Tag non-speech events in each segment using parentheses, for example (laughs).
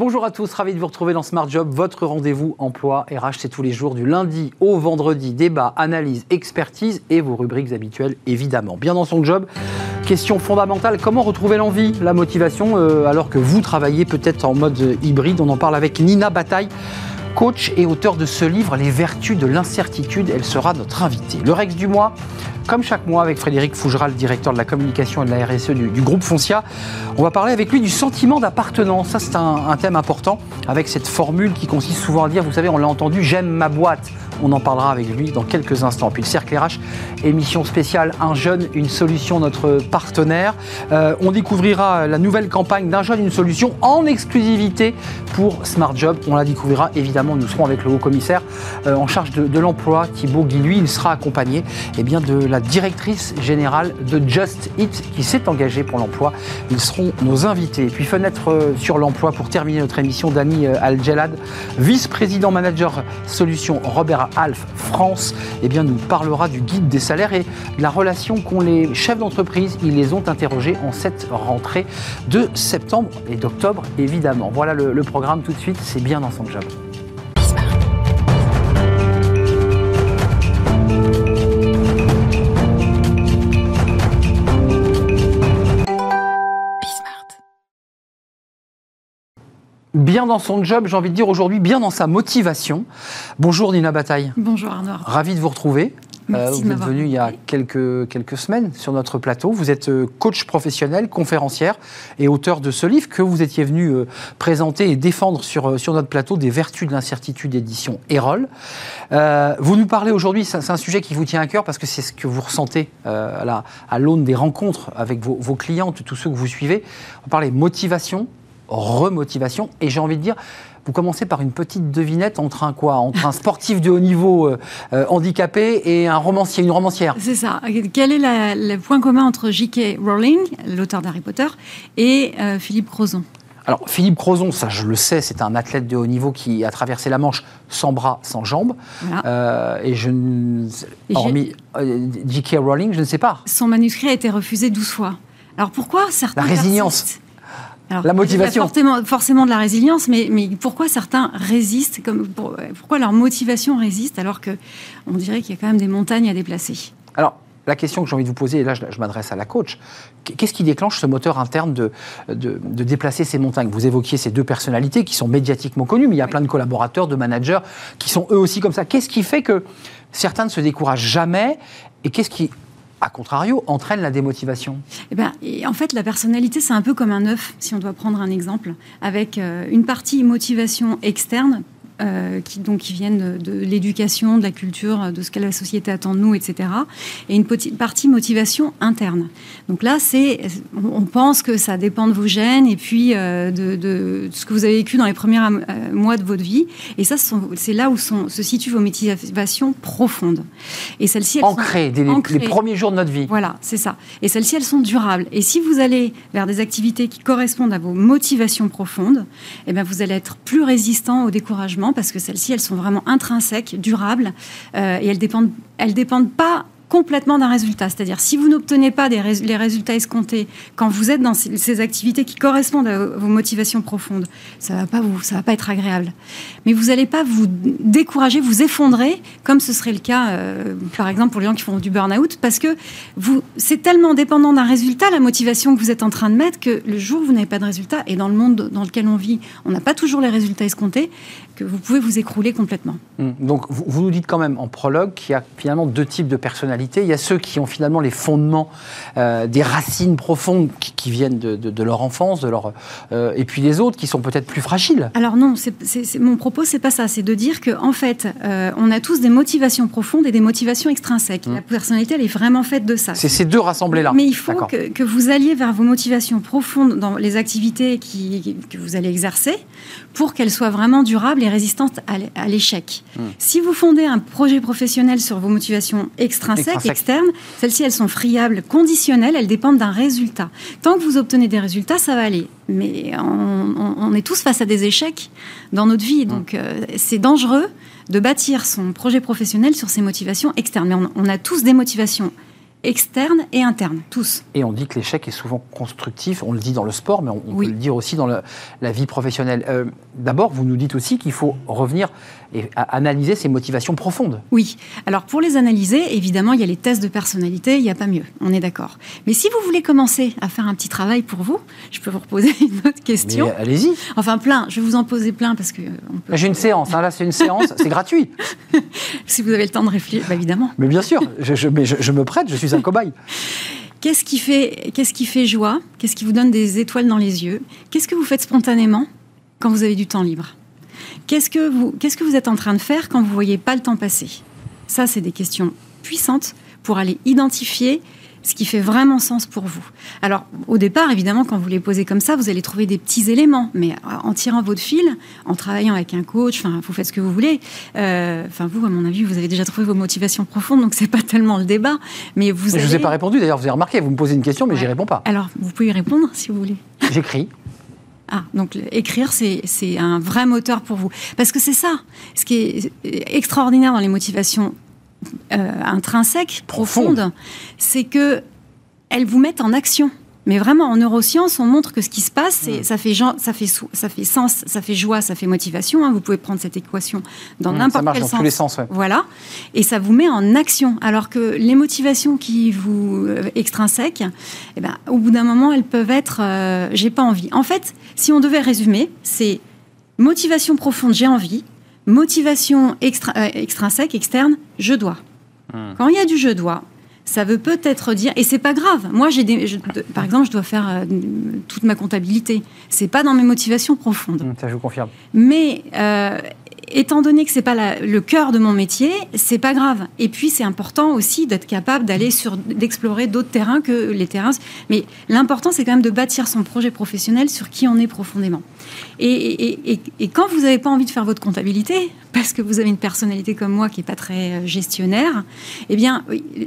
Bonjour à tous, ravi de vous retrouver dans Smart Job, votre rendez-vous emploi RH, c'est tous les jours du lundi au vendredi, débat, analyse, expertise et vos rubriques habituelles évidemment. Bien dans son job, question fondamentale, comment retrouver l'envie, la motivation euh, alors que vous travaillez peut-être en mode hybride, on en parle avec Nina Bataille coach et auteur de ce livre Les vertus de l'incertitude. Elle sera notre invitée. Le Rex du mois, comme chaque mois avec Frédéric Fougeral, directeur de la communication et de la RSE du, groupe Foncia. On va parler avec lui du sentiment d'appartenance. Ça, c'est un, un, thème important avec cette formule qui consiste souvent à dire, vous savez, on l'a entendu, j'aime ma boîte. On en parlera avec lui dans quelques instants. Puis le Cercle RH, émission spéciale Un jeune, une solution, notre partenaire. Euh, on découvrira la nouvelle campagne d'un jeune, une solution en exclusivité pour Smart Job. On la découvrira évidemment. Nous serons avec le haut commissaire euh, en charge de, l'emploi, Thibaut Guy. Lui, il sera accompagné eh bien, de la directrice générale de Just Eat qui s'est engagée pour l'emploi. Ils seront nos invités. Puis fenêtre euh, sur l'emploi pour terminer notre émission, Dani Al-Jelad, vice-président manager solution Robert Alf France eh nous parlera du guide des salaires et de la relation qu'ont les chefs d'entreprise. Ils les ont interrogés en cette rentrée de septembre et d'octobre, évidemment. Voilà le, programme tout de suite, c'est bien dans son. Bien dans son job, j'ai envie de dire aujourd'hui, bien dans sa motivation. Bonjour Nina Bataille. Bonjour Arnaud. Ravi de vous retrouver. Euh, vous êtes venu il y a quelques, quelques semaines sur notre plateau. Vous êtes euh, coach professionnel, conférencière et auteur de ce livre que vous étiez venu euh, présenter et défendre sur, sur notre plateau des vertus de l'incertitude édition Erol. vous nous parlez aujourd'hui, c'est un sujet qui vous tient à cœur parce que c'est ce que vous ressentez à l'aune des rencontres avec vos, vos clients, tous ceux que vous suivez. On parlait motivation, remotivation. Et j'ai envie de dire, vous commencez par une petite devinette entre un quoi? Entre un sportif de haut niveau euh, euh, handicapé et un romancier, une romancière. C'est ça. Quel est le point commun entre J.K. Rowling, l'auteur d'Harry Potter, et euh, Philippe Crozon? Alors, Philippe Crozon, ça je le sais, c'est un athlète de haut niveau qui a traversé la Manche sans bras, sans jambes. et je Hormis J.K. Rowling, je ne sais pas. Son manuscrit a été refusé 12 fois. Alors pourquoi certains. La résilience la motivation. Forcément, forcément de la résilience, mais, mais pourquoi certains résistent comme, Pourquoi leur motivation résiste alors que on dirait qu'il y a quand même des montagnes à déplacer? Alors, la question que j'ai envie de vous poser, et là je, m'adresse à la coach, qu'est-ce qui déclenche ce moteur interne de, de, déplacer ces montagnes? Vous évoquiez ces deux personnalités qui sont médiatiquement connues, mais il y a plein de collaborateurs, de managers qui sont eux aussi comme ça. Qu'est-ce qui fait que certains ne se découragent jamais et qu'est-ce qui a contrario, entraîne la démotivation. Eh ben, En fait, la personnalité, c'est un peu comme un œuf, si on doit prendre un exemple, avec euh, une partie motivation externe euh, qui, donc, qui viennent de, l'éducation, de la culture, de ce que la société attend de nous, etc. Et une petite partie motivation interne. Donc là, c'est, on pense que ça dépend de vos gènes et puis euh, de, ce que vous avez vécu dans les premiers euh, mois de votre vie. Et ça, c'est là où sont, se situent vos motivations profondes. Et celles-ci, ancrées, dès les, premiers jours de notre vie. Voilà, c'est ça. Et celles-ci, elles sont durables. Et si vous allez vers des activités qui correspondent à vos motivations profondes, eh bien, vous allez être plus résistant au découragement parce que celles-ci, elles sont vraiment intrinsèques, durables, euh, et elles dépendent, elles dépendent pas complètement d'un résultat. C'est-à-dire, si vous n'obtenez pas des les résultats escomptés quand vous êtes dans ces, activités qui correspondent à vos motivations profondes, ça va pas vous, va pas être agréable. Mais vous n'allez pas vous décourager, vous effondrer, comme ce serait le cas, euh, par exemple, pour les gens qui font du burn-out, parce que vous, c'est tellement dépendant d'un résultat, la motivation que vous êtes en train de mettre, que le jour où vous n'avez pas de résultat, et dans le monde dans lequel on vit, on n'a pas toujours les résultats escomptés, que vous pouvez vous écrouler complètement. Mmh. Donc, vous, vous nous dites quand même en prologue qu'il y a finalement deux types de personnalités il y a ceux qui ont finalement les fondements, euh, des racines profondes qui, viennent de, leur enfance, de leur, euh, et puis les autres qui sont peut-être plus fragiles. Alors non, c'est, mon propos, c'est pas ça. C'est de dire qu'en en fait, euh, on a tous des motivations profondes et des motivations extrinsèques. Mmh. La personnalité, elle est vraiment faite de ça. C'est ces deux rassemblés-là. Mais il faut que, vous alliez vers vos motivations profondes dans les activités qui, que vous allez exercer pour qu'elles soient vraiment durables et résistantes à l'échec. Mmh. Si vous fondez un projet professionnel sur vos motivations extrinsèques, externes. Celles-ci, elles sont friables, conditionnelles, elles dépendent d'un résultat. Tant que vous obtenez des résultats, ça va aller. Mais on, est tous face à des échecs dans notre vie. Donc, euh, c'est dangereux de bâtir son projet professionnel sur ses motivations externes. Mais on, a tous des motivations externes et internes, tous. Et on dit que l'échec est souvent constructif, on le dit dans le sport, mais on, Oui. peut le dire aussi dans le- la vie professionnelle. Euh, D'abord, vous nous dites aussi qu'il faut revenir et à- analyser ses motivations profondes. Oui. Alors pour les analyser, évidemment, il y a les tests de personnalité, il n'y a pas mieux, on est d'accord. Mais si vous voulez commencer à faire un petit travail pour vous, je peux vous reposer (laughs) une autre question. Mais allez-y. Enfin plein, je vais vous en poser plein parce que euh, peut- J'ai une séance, hein, là c'est une séance, c'est gratuit. (laughs) si vous avez le temps de réfléchir, bah, évidemment. Mais bien sûr, je, je- mais je- je me prête, je suis un cobaye. Qu'est-ce qui fait, qu'est-ce qui fait joie? Qu'est-ce qui vous donne des étoiles dans les yeux? Qu'est-ce que vous faites spontanément quand vous avez du temps libre? Qu'est-ce que vous, qu'est-ce que vous êtes en train de faire quand vous voyez pas le temps passer? Ça, c'est des questions puissantes pour aller identifier ce qui fait vraiment sens pour vous. Alors, au départ, évidemment, quand vous les posez comme ça, vous allez trouver des petits éléments, mais en tirant votre fil, en travaillant avec un coach, enfin, vous faites ce que vous voulez. Euh, Enfin, vous, à mon avis, vous avez déjà trouvé vos motivations profondes, donc c'est pas tellement le débat. Mais vous Je ne vous ai pas répondu d'ailleurs, vous avez remarqué, vous me posez une question, mais Ouais. j'y réponds pas. alors, vous pouvez y répondre si vous voulez. J'écris. Ah, donc écrire, c'est c'est un vrai moteur pour vous. Parce que c'est ça, ce qui est extraordinaire dans les motivations euh, intrinsèques, Profondes. profondes, c'est que elles vous mettent en action. Mais vraiment, en neurosciences, on montre que ce qui se passe, c'est ça fait ça fait ça fait sens, ça fait joie, ça fait motivation. hein. Vous pouvez prendre cette équation dans Mmh, ça n'importe marche quel dans sens. tous les sens, ouais. Voilà, et ça vous met en action. Alors que les motivations qui vous euh, extrinsèques, eh ben, au bout d'un moment, elles peuvent être euh, j'ai pas envie. En fait, si on devait résumer, c'est motivation profonde, j'ai envie, motivation extra- euh, extrinsèque, externe, je dois. Hmm. Quand il y a du je dois, ça veut peut-être dire, et c'est pas grave. Moi, j'ai des, je- par exemple, je dois faire euh, toute ma comptabilité. C'est pas dans mes motivations profondes. Hum, Ça, je vous confirme. Mais euh, étant donné que c'est pas le cœur de mon métier, c'est pas grave. Et puis c'est important aussi d'être capable d'aller sur, d'explorer d'autres terrains que les terrains. Mais l'important c'est quand même de bâtir son projet professionnel sur qui on est profondément. Et, quand vous n'avez pas envie de faire votre comptabilité, (laughs) parce que vous avez une personnalité comme moi qui est pas très euh, gestionnaire, eh bien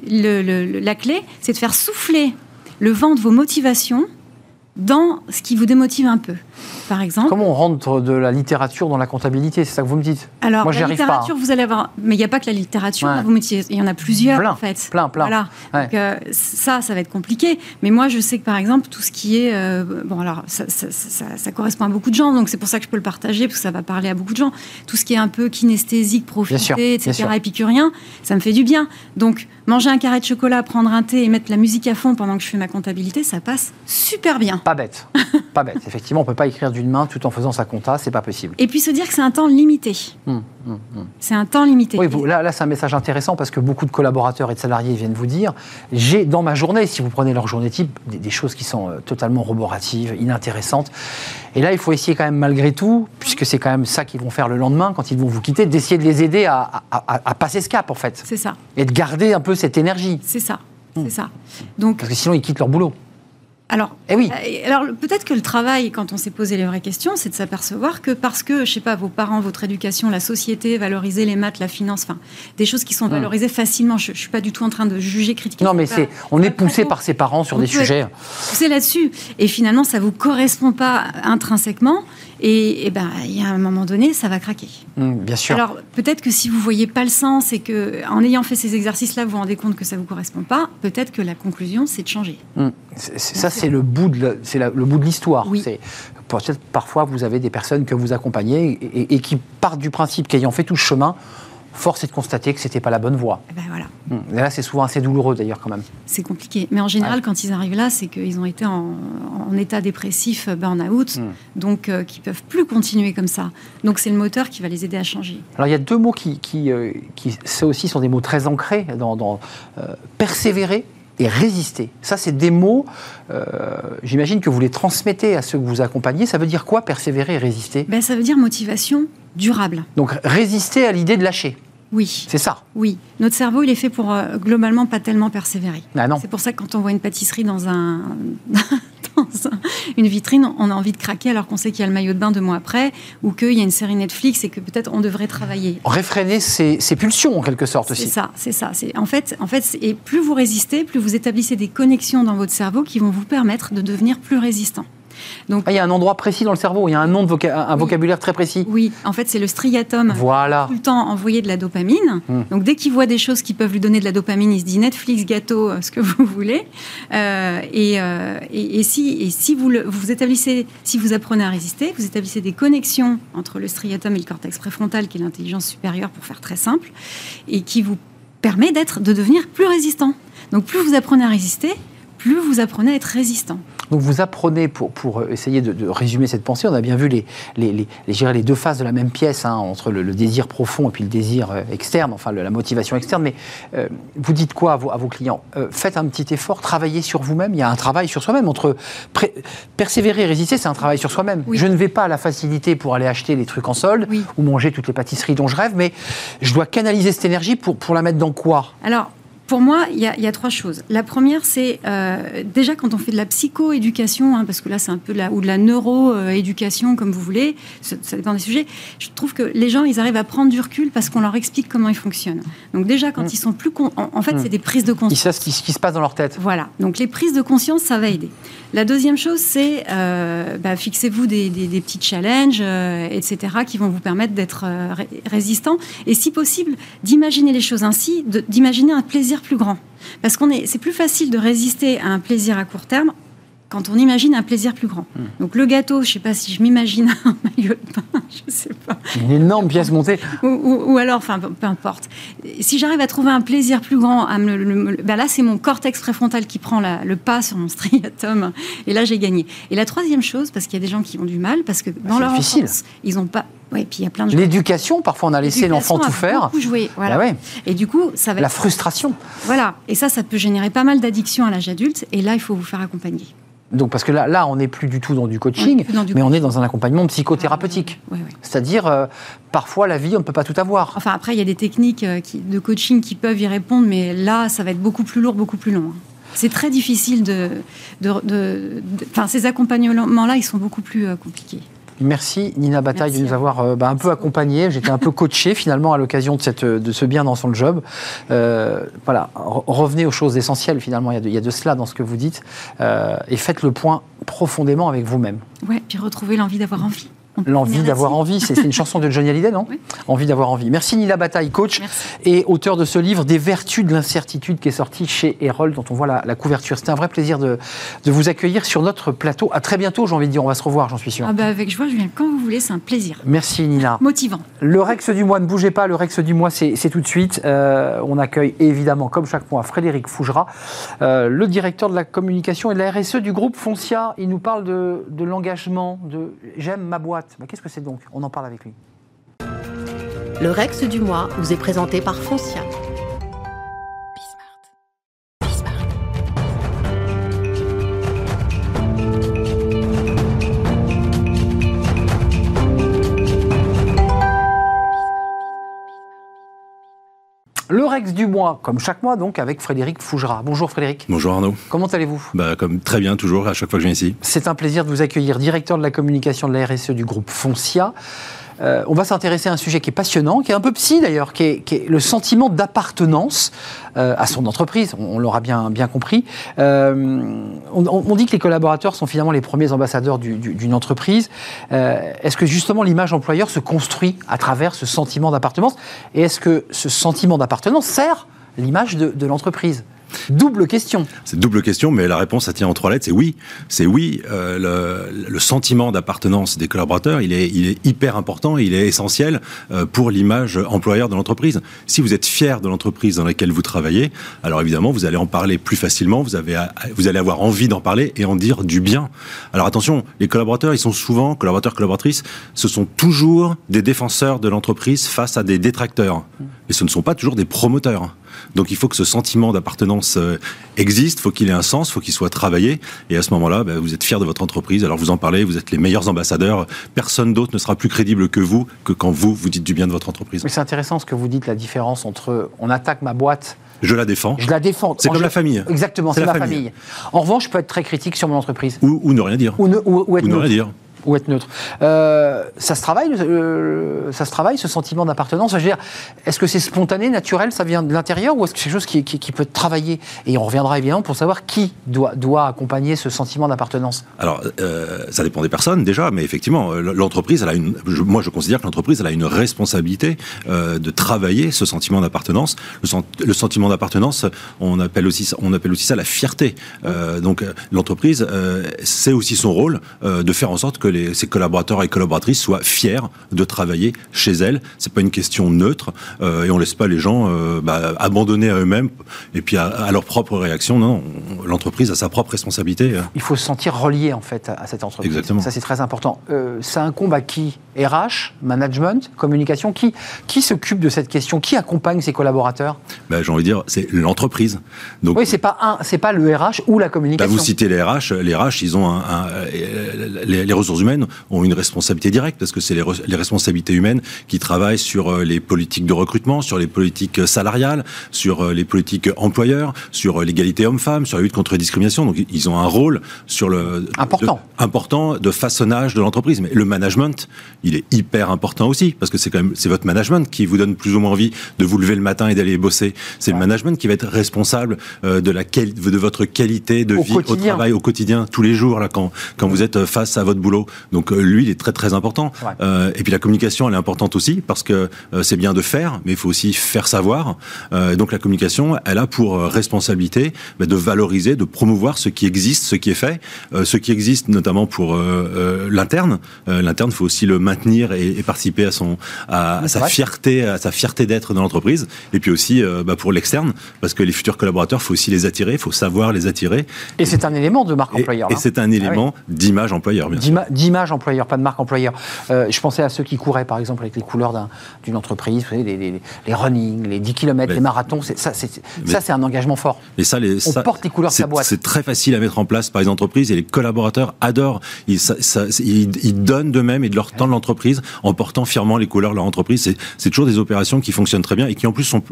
la clé c'est de faire souffler le vent de vos motivations dans ce qui vous démotive un peu. Par exemple. Comment on rentre de la littérature dans la comptabilité C'est ça que vous me dites? Alors, Moi, la pas, littérature, vous allez avoir. Mais il n'y a pas que la littérature, Ouais. vous mettiez- il y en a plusieurs, Plein, en fait. plein, plein. Voilà. Ouais. Donc, euh, ça, ça va être compliqué. Mais moi, je sais que, par exemple, tout ce qui est. euh, bon, alors, ça, ça- ça- ça correspond à beaucoup de gens, donc c'est pour ça que je peux le partager, parce que ça va parler à beaucoup de gens. Tout ce qui est un peu kinesthésique, sûr, profiter, etc., épicurien, ça me fait du bien. Donc, manger un carré de chocolat, prendre un thé et mettre la musique à fond pendant que je fais ma comptabilité, ça passe super bien. Pas bête. (laughs) pas bête. Effectivement, on ne peut pas écrire d'une main tout en faisant sa compta, c'est pas possible. Et puis se dire que c'est un temps limité. Hum, hum, hum. C'est un temps limité. Oui, vous- là, là c'est un message intéressant parce que beaucoup de collaborateurs et de salariés viennent vous dire j'ai dans ma journée, si vous prenez leur journée type, des, des choses qui sont euh, totalement roboratives, inintéressantes. Et là, il faut essayer quand même, malgré tout, puisque c'est quand même ça qu'ils vont faire le lendemain quand ils vont vous quitter, d'essayer de les aider à, à- à- à passer ce cap, en fait. C'est ça. Et de garder un peu cette énergie. C'est ça. C'est ça. Donc, Parce que sinon, ils quittent leur boulot. Alors, Eh oui. Euh, Alors peut-être que le travail, quand on s'est posé les vraies questions, c'est de s'apercevoir que parce que, je sais pas, vos parents, votre éducation, la société, valoriser les maths, la finance, enfin, des choses qui sont valorisées facilement. Je, je suis pas du tout en train de juger, critiquer. Non, mais c'est, on est poussé par ses parents sur On des sujets. C'est là-dessus. Et finalement, ça vous correspond pas intrinsèquement. Et, et ben, il y a un moment donné, ça va craquer. Hum, bien sûr. Alors peut-être que si vous voyez pas le sens et que, en ayant fait ces exercices-là, vous vous rendez compte que ça vous correspond pas, peut-être que la conclusion, c'est de changer. C'est- ça, c'est le bout de, c'est le bout de l'histoire. Oui. Peut-être parfois vous avez des personnes que vous accompagnez et, et- et qui partent du principe qu'ayant fait tout ce chemin, force est de constater que c'était pas la bonne voie. Eh ben voilà. Hum, Et là, c'est souvent assez douloureux d'ailleurs quand même. C'est compliqué. Mais en général, quand ils arrivent là, c'est qu'ils ont été en, en état dépressif, euh, burn-out, Mm. donc euh, qui peuvent plus continuer comme ça. Donc c'est le moteur qui va les aider à changer. Alors il y a deux mots qui, qui, euh, qui ça aussi sont des mots très ancrés dans, dans, euh, persévérer et résister. Ça, c'est des mots, euh, j'imagine que vous les transmettez à ceux que vous accompagnez. Ça veut dire quoi, persévérer et résister? Ben, ça veut dire motivation durable. Donc résister à l'idée de lâcher, Oui, c'est ça? Oui. Notre cerveau, il est fait pour euh, globalement pas tellement persévérer. Ah non C'est pour ça que quand on voit une pâtisserie dans un, (laughs) une vitrine, on a envie de craquer alors qu'on sait qu'il y a le maillot de bain deux mois après ou qu'il y a une série Netflix et que peut-être on devrait travailler. Réfréner ses, ses pulsions en quelque sorte C'est aussi. ça, c'est ça. C'est en fait, en fait, c'est- et plus vous résistez, plus vous établissez des connexions dans votre cerveau qui vont vous permettre de devenir plus résistant. Donc, ah, il y a un endroit précis dans le cerveau, il y a un nom de un vocabulaire très précis. Oui, en fait, c'est le striatum. Voilà. Tout le temps envoyer de la dopamine. Hmm. Donc, dès qu'il voit des choses qui peuvent lui donner de la dopamine, il se dit Netflix, gâteau, euh, ce que (laughs) vous voulez. Euh, euh, et, et, si, et si vous, le, vous établissez, si vous apprenez à résister, vous établissez des connexions entre le striatum et le cortex préfrontal, qui est l'intelligence supérieure, pour faire très simple, et qui vous permet d'être, de devenir plus résistant. Donc, plus vous apprenez à résister, plus vous apprenez à être résistant. Donc vous apprenez, pour, pour essayer de, résumer cette pensée, on a bien vu les, les, les, les, les deux faces de la même pièce, hein, entre le, désir profond et puis le désir euh, externe, enfin la motivation externe, mais euh, vous dites quoi à vos, à vos clients? Euh, Faites un petit effort, travaillez sur vous-même, il y a un travail sur soi-même, entre persévérer et résister, c'est un travail sur soi-même. Je ne vais pas à la facilité pour aller acheter les trucs en solde ou manger toutes les pâtisseries dont je rêve, mais je dois canaliser cette énergie pour, pour la mettre dans quoi? Alors, pour moi, il y, a trois choses. La première, c'est euh, déjà quand on fait de la psychoéducation, hein, parce que là c'est un peu de la, ou de la neuroéducation, comme vous voulez, ça, dépend des sujets. Je trouve que les gens, ils arrivent à prendre du recul parce qu'on leur explique comment ils fonctionnent. Donc déjà, quand mm. ils sont plus, en, fait, c'est mm. des prises de conscience. Ils savent ce qui, ce qui, se passe dans leur tête. Voilà. Donc les prises de conscience, ça va aider. La deuxième chose, c'est euh, bah, fixez-vous des, petits challenges, euh, etc., qui vont vous permettre d'être euh, résistant. Et si possible, d'imaginer les choses ainsi, d'imaginer un plaisir plus grand. Parce qu'on est, c'est plus facile de résister à un plaisir à court terme quand on imagine un plaisir plus grand. Hmm. Donc le gâteau, je ne sais pas si je m'imagine (laughs) un maillot de pain, (laughs) je ne sais pas. Une énorme pièce montée. Ou, alors, enfin, peu importe. Si j'arrive à trouver un plaisir plus grand, à me, ben là, c'est mon cortex préfrontal qui prend le pas sur mon (laughs) striatum. Et là, j'ai gagné. Et la troisième chose, parce qu'il y a des gens qui ont du mal, parce que bah, dans leur enfance, ils n'ont pas oui, puis il y a plein de L'éducation, parfois on a laissé l'enfant tout faire. Jouer, voilà. Bah et du coup, ça va. La frustration. Voilà. Et ça, ça peut générer pas mal d'addictions à l'âge adulte. Et là, il faut vous faire accompagner. Donc, parce que là, là on n'est plus du tout dans du coaching, mais on est dans un accompagnement psychothérapeutique. C'est-à-dire, euh, parfois, la vie, on ne peut pas tout avoir. Enfin, après, il y a des techniques euh, de coaching qui peuvent y répondre, mais là, ça va être beaucoup plus lourd, beaucoup plus long. Hein. C'est très difficile de. Enfin, ces accompagnements-là, ils sont beaucoup plus euh, compliqués. Merci Nina Bataille de nous avoir euh, bah, un peu accompagnés. J'étais un peu (laughs) coaché finalement à l'occasion de, cette, de ce bien dans son job. Euh, voilà, revenez aux choses essentielles finalement. Il y, a de, il y, a de, cela dans ce que vous dites euh, et faites le point profondément avec vous-même. Ouais, puis retrouver l'envie d'avoir envie. L'envie d'avoir envie, c'est une chanson de Johnny Hallyday, non Envie d'avoir envie. Merci Nila Bataille, coach et auteur de ce livre Des vertus de l'incertitude qui est sorti chez Erol, dont on voit la, couverture. C'était un vrai plaisir de, de, vous accueillir sur notre plateau. À très bientôt, j'ai envie de dire. On va se revoir, j'en suis sûr. Ah bah avec joie, je viens quand vous voulez, c'est un plaisir. Merci Nina. Motivant. Le Rex du mois, ne bougez pas, le Rex du mois, c'est tout de suite. Euh, on accueille évidemment, comme chaque mois, Frédéric Fougera, euh, le directeur de la communication et de la RSE du groupe Foncia. Il nous parle de, de l'engagement, de j'aime ma boîte. Qu'est-ce que c'est donc? On en parle avec lui. Le Rex du mois vous est présenté par Foncia. Le Rex du mois, comme chaque mois, donc, avec Frédéric Fougera. Bonjour Frédéric. Bonjour Arnaud. Comment allez-vous? Bah, comme, Très bien, toujours, à chaque fois que je viens ici. C'est un plaisir de vous accueillir, directeur de la communication de la RSE du groupe Foncia. Euh, on va s'intéresser à un sujet qui est passionnant, qui est un peu psy d'ailleurs, qui, est, le sentiment d'appartenance euh, à son entreprise. On, l'aura bien, compris. Euh, on, dit que les collaborateurs sont finalement les premiers ambassadeurs d'une entreprise. est-ce que justement l'image employeur se construit à travers ce sentiment d'appartenance? Et est-ce que ce sentiment d'appartenance sert l'image de l'entreprise? Double question. C'est double question, mais la réponse, ça tient en trois lettres, c'est oui. C'est oui. Euh, le, sentiment d'appartenance des collaborateurs, il est, hyper important, il est essentiel euh, pour l'image employeur de l'entreprise. Si vous êtes fier de l'entreprise dans laquelle vous travaillez, alors évidemment, vous allez en parler plus facilement, vous, avez, vous allez avoir envie d'en parler et en dire du bien. Alors attention, les collaborateurs, ils sont souvent, collaborateurs, collaboratrices, ce sont toujours des défenseurs de l'entreprise face à des détracteurs. Et ce ne sont pas toujours des promoteurs. Donc il faut que ce sentiment d'appartenance euh, existe, faut qu'il ait un sens, faut qu'il soit travaillé. Et à ce moment-là, bah, vous êtes fier de votre entreprise. Alors vous en parlez, vous êtes les meilleurs ambassadeurs. Personne d'autre ne sera plus crédible que vous que quand vous vous dites du bien de votre entreprise. Mais c'est intéressant ce que vous dites, la différence entre on attaque ma boîte. Je la défends. Je la défends. C'est comme la famille. Exactement, c'est ma famille. En revanche, je peux être très critique sur mon entreprise. Ou, ne rien dire. Ou ne, ou, ne rien dire. Ou être neutre. Euh, ça se travaille, euh, ça se travaille, ce sentiment d'appartenance? Je veux dire, est-ce que c'est spontané, naturel, ça vient de l'intérieur, ou est-ce que c'est quelque chose qui, peut être travaillé? Et on reviendra évidemment pour savoir qui doit, accompagner ce sentiment d'appartenance. Alors, euh, ça dépend des personnes déjà, mais effectivement, l'entreprise, elle a une. Moi, je considère que l'entreprise, a une responsabilité euh, de travailler ce sentiment d'appartenance. Le, sentiment d'appartenance, on appelle aussi, on appelle aussi ça la fierté. Euh, donc, l'entreprise, c'est aussi son rôle de faire en sorte que les, ses collaborateurs et collaboratrices soient fiers de travailler chez elles. C'est pas une question neutre euh, et on laisse pas les gens euh, bah, abandonnés à eux-mêmes et puis à, à, leur propre réaction. Non, l'entreprise a sa propre responsabilité. Il faut se sentir relié en fait à cette entreprise. Exactement. Ça c'est très important. Euh, ça incombe à qui? RH, management, communication? Qui qui s'occupe de cette question? Qui accompagne ses collaborateurs? Bah, J'ai envie de dire c'est l'entreprise. Donc oui, c'est pas un, c'est pas le RH ou la communication. Bah, vous citez les RH. Les RH, ils ont un, un les, les ressources humaines ont une responsabilité directe parce que c'est les, les, responsabilités humaines qui travaillent sur euh, les politiques de recrutement, sur les politiques salariales, sur euh, les politiques employeurs, sur euh, l'égalité homme-femme, sur la lutte contre la discrimination. Donc ils ont un rôle sur le important de, important de façonnage de l'entreprise. Mais le management, il est hyper important aussi parce que c'est quand même c'est votre management qui vous donne plus ou moins envie de vous lever le matin et d'aller bosser. C'est ouais. le management qui va être responsable de la de votre qualité de au vie quotidien. au travail au quotidien tous les jours là quand quand vous êtes face à votre boulot. Donc lui, il est très très important. Ouais. Euh, et puis la communication, elle est importante aussi parce que euh, c'est bien de faire, mais il faut aussi faire savoir. Euh, donc la communication, elle a pour responsabilité bah, de valoriser, de promouvoir ce qui existe, ce qui est fait, ce qui existe notamment pour l'interne. l'interne, il faut aussi le maintenir et, et participer à son à, à sa vrai. fierté, à sa fierté d'être dans l'entreprise. Et puis aussi bah, pour l'externe, parce que les futurs collaborateurs, il faut aussi les attirer, il faut savoir les attirer. Et c'est un élément de marque et, employeur. Et c'est un élément ah oui. d'image employeur, bien sûr. D'image employeur, pas de marque employeur. Euh, je pensais à ceux qui couraient, par exemple, avec les couleurs d'une un, entreprise, vous savez, les, les, les, running, les 10 km, mais, les marathons. Ça, c'est un engagement fort. Mais ça, les, On ça, porte les couleurs de sa boîte. C'est très facile à mettre en place par les entreprises et les collaborateurs adorent. Ils, ça, ça, ils, ils donnent d'eux-mêmes et de leur temps de l'entreprise en portant fièrement les couleurs de leur entreprise. C'est toujours des opérations qui fonctionnent très bien et qui en plus sont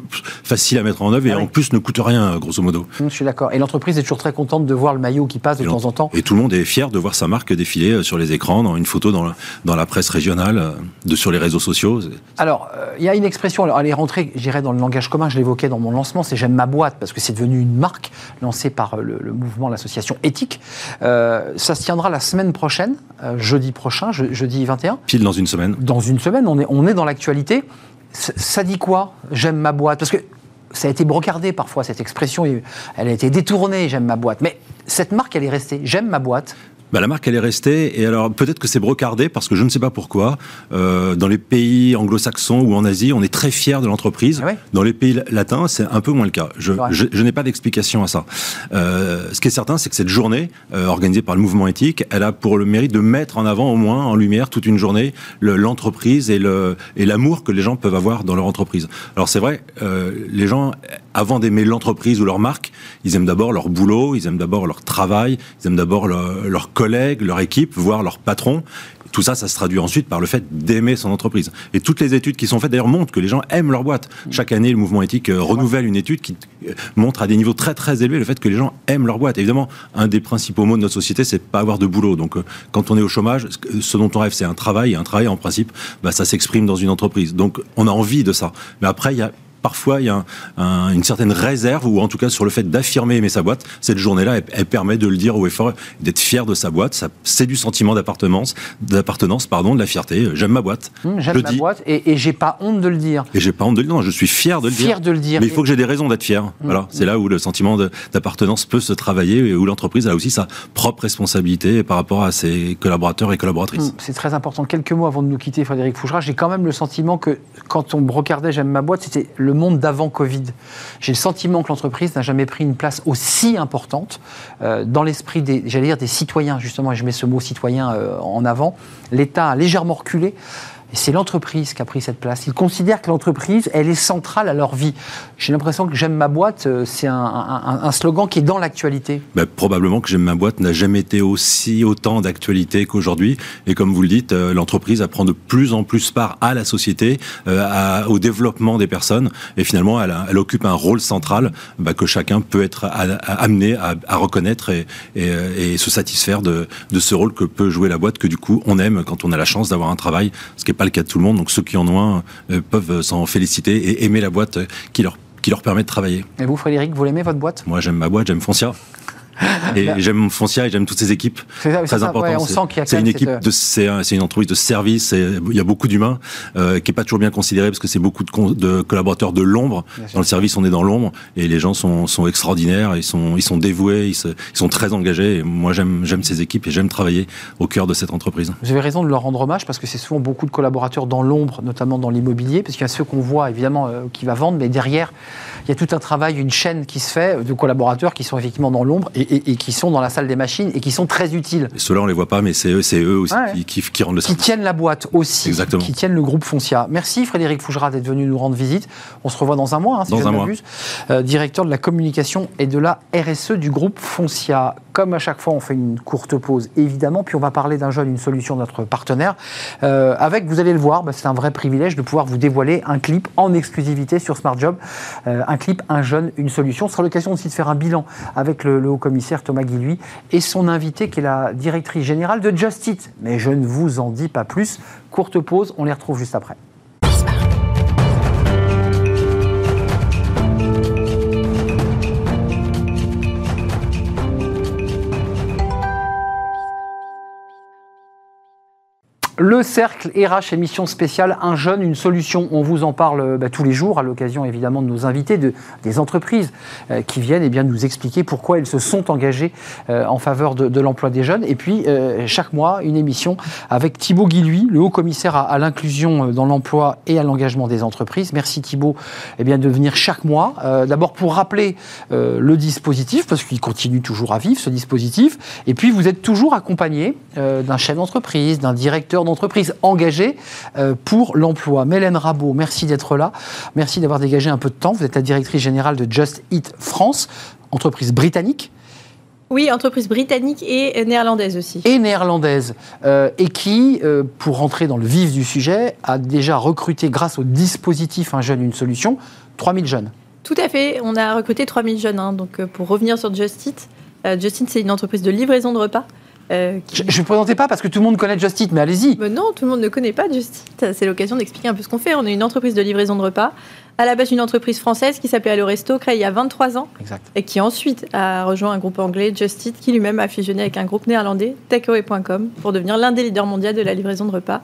faciles à mettre en œuvre et ah oui. en plus ne coûtent rien, grosso modo. Je suis d'accord. Et l'entreprise est toujours très contente de voir le maillot qui passe de et temps en temps. Et tout le monde est fier de voir sa marque défiler sur les écrans, dans une photo dans la, dans la presse régionale, de, sur les réseaux sociaux. Alors, il euh, y a une expression, alors elle est rentrée, j'irais dans le langage commun, je l'évoquais dans mon lancement, c'est j'aime ma boîte, parce que c'est devenu une marque lancée par le, le mouvement, l'association éthique. Euh, ça se tiendra la semaine prochaine, euh, jeudi prochain, je, jeudi 21. Pile dans une semaine. Dans une semaine, on est, on est dans l'actualité. Ça dit quoi J'aime ma boîte? Parce que ça a été brocardé parfois, cette expression, elle a été détournée, j'aime ma boîte. Mais cette marque, elle est restée, j'aime ma boîte. Bah, la marque, elle est restée. Et alors, peut-être que c'est brocardé parce que je ne sais pas pourquoi. Euh, dans les pays anglo-saxons ou en Asie, on est très fiers de l'entreprise. Ah ouais? Dans les pays latins, c'est un peu moins le cas. Je, je, je n'ai pas d'explication à ça. Euh, ce qui est certain, c'est que cette journée, euh, organisée par le mouvement éthique, elle a pour le mérite de mettre en avant, au moins, en lumière, toute une journée, l'entreprise et l'amour le, et que les gens peuvent avoir dans leur entreprise. Alors, c'est vrai, euh, les gens, avant d'aimer l'entreprise ou leur marque, ils aiment d'abord leur boulot, ils aiment d'abord leur travail, ils aiment d'abord leur, leur collègues, leur équipe, voire leur patron. Tout ça, ça se traduit ensuite par le fait d'aimer son entreprise. Et toutes les études qui sont faites d'ailleurs montrent que les gens aiment leur boîte. Chaque année, le mouvement éthique euh, renouvelle une étude qui euh, montre à des niveaux très très élevés le fait que les gens aiment leur boîte. Évidemment, un des principaux mots de notre société, c'est pas avoir de boulot. Donc, euh, quand on est au chômage, ce dont on rêve, c'est un travail. Et un travail, en principe, bah, ça s'exprime dans une entreprise. Donc, on a envie de ça. Mais après, il y a parfois il y a un, un, une certaine réserve, ou en tout cas sur le fait d'affirmer aimer sa boîte. Cette journée-là, elle, elle, permet de le dire au effort, d'être fier de sa boîte. C'est du sentiment d'appartenance, d'appartenance, pardon, de la fierté. J'aime ma boîte. Mmh, J'aime ma dis. boîte et, et j'ai pas honte de le dire. Et j'ai pas honte de le dire. Non, je suis fier de le fier dire. de le dire. Mais il faut que j'ai des raisons d'être fier. Mmh. Voilà, c'est là où le sentiment d'appartenance peut se travailler et où l'entreprise a aussi sa propre responsabilité par rapport à ses collaborateurs et collaboratrices. Mmh, c'est très important. Quelques mots avant de nous quitter, Frédéric Fougera, j'ai quand même le sentiment que quand on brocardait J'aime ma boîte, c'était le monde d'avant Covid. J'ai le sentiment que l'entreprise n'a jamais pris une place aussi importante euh, dans l'esprit des, j'allais dire, des citoyens, justement, et je mets ce mot citoyen euh, en avant. L'État a légèrement reculé. Et c'est l'entreprise qui a pris cette place. Ils considèrent que l'entreprise, elle est centrale à leur vie. J'ai l'impression que j'aime ma boîte, euh, c'est un, slogan qui est dans l'actualité. Ben, probablement que j'aime ma boîte n'a jamais été aussi autant d'actualité qu'aujourd'hui. Et comme vous le dites, euh, l'entreprise apprend de plus en plus part à la société, euh, au développement des personnes. Et finalement, elle, occupe un rôle central ben, que chacun peut être amené à, reconnaître et, se satisfaire de, de, ce rôle que peut jouer la boîte, que du coup on aime quand on a la chance d'avoir un travail, ce qui pas le cas de tout le monde. Donc ceux qui en ont un euh, peuvent s'en féliciter et aimer la boîte qui leur qui leur permet de travailler. Et vous, Frédéric, vous l'aimez votre boîte? Moi, j'aime ma boîte, j'aime Foncia. (laughs) Et j'aime Foncia et j'aime toutes ces équipes. C'est très important. on sent qu'il y a C'est une équipe, de, c'est une entreprise de service. Et il y a beaucoup d'humains euh, qui est pas toujours bien considéré parce que c'est beaucoup de, de, collaborateurs de l'ombre. Dans le service, on est dans l'ombre et les gens sont, sont extraordinaires. Ils sont, ils sont dévoués, ils, ils sont très engagés. Et moi, j'aime, j'aime ces équipes et j'aime travailler au cœur de cette entreprise. Vous avez raison de leur rendre hommage parce que c'est souvent beaucoup de collaborateurs dans l'ombre, notamment dans l'immobilier, parce qu'il y a ceux qu'on voit évidemment euh, qui va vendre, mais derrière, il y a tout un travail, une chaîne qui se fait de collaborateurs qui sont effectivement dans l'ombre et, et qui sont dans la salle des machines et qui sont très utiles. Ceux-là, on les voit pas, mais c'est eux, c'est eux aussi qui, qui, rendent le Qui tiennent la boîte aussi. Exactement. Qui tiennent le groupe Foncia. Merci Frédéric Fougera d'être venu nous rendre visite. On se revoit dans un mois, hein, si dans un mois. Euh, directeur de la communication et de la RSE du groupe Foncia. Comme à chaque fois, on fait une courte pause, évidemment, puis on va parler d'un jeune, une solution de notre partenaire. Euh, avec, vous allez le voir, bah, c'est un vrai privilège de pouvoir vous dévoiler un clip en exclusivité sur Smart Job. Euh, un clip, un jeune, une solution. Ce sera l'occasion aussi de faire un bilan avec le, haut-commissaire Thomas Guilluy et son invité qui est la directrice générale de Just Eat. Mais je ne vous en dis pas plus. Courte pause, on les retrouve juste après. Le cercle RH, émission spéciale Un jeune, une solution. On vous en parle bah, tous les jours, à l'occasion évidemment de nos invités, de, des entreprises euh, qui viennent eh nous expliquer pourquoi elles se sont engagées euh, en faveur de, l'emploi des jeunes. Et puis, euh, chaque mois, une émission avec Thibaut Guilluy, le haut commissaire à, l'inclusion dans l'emploi et à l'engagement des entreprises. Merci Thibaut eh bien, de venir chaque mois. D'abord pour rappeler le dispositif, parce qu'il continue toujours à vivre ce dispositif. Et puis, vous êtes toujours accompagné d'un chef d'entreprise, d'un directeur d'entreprise entreprise engagée euh, pour l'emploi. Mélène Rabot, merci d'être là. Merci d'avoir dégagé un peu de temps. Vous êtes la directrice générale de Just Eat France, entreprise britannique. Oui, entreprise britannique et néerlandaise aussi. Et néerlandaise. Euh, et qui, euh, pour rentrer dans le vif du sujet, a déjà recruté, grâce au dispositif Un jeune, une solution, 3000 jeunes. Tout à fait. On a recruté 3000 jeunes. Hein. Donc, pour revenir sur Just Eat, Just Eat, c'est une entreprise de livraison de repas. Euh, je ne vous présentais pas parce que tout le monde connaît Just Eat, mais allez-y. non, tout le monde ne connaît pas Just Eat. C'est l'occasion d'expliquer un peu ce qu'on fait. On est une entreprise de livraison de repas. À la base, une entreprise française qui s'appelait Allo Resto, créée il y a 23 ans. Et qui ensuite a rejoint un groupe anglais, Just Eat, qui lui-même a fusionné avec un groupe néerlandais, takeaway.com, pour devenir l'un des leaders mondiaux de la livraison de repas.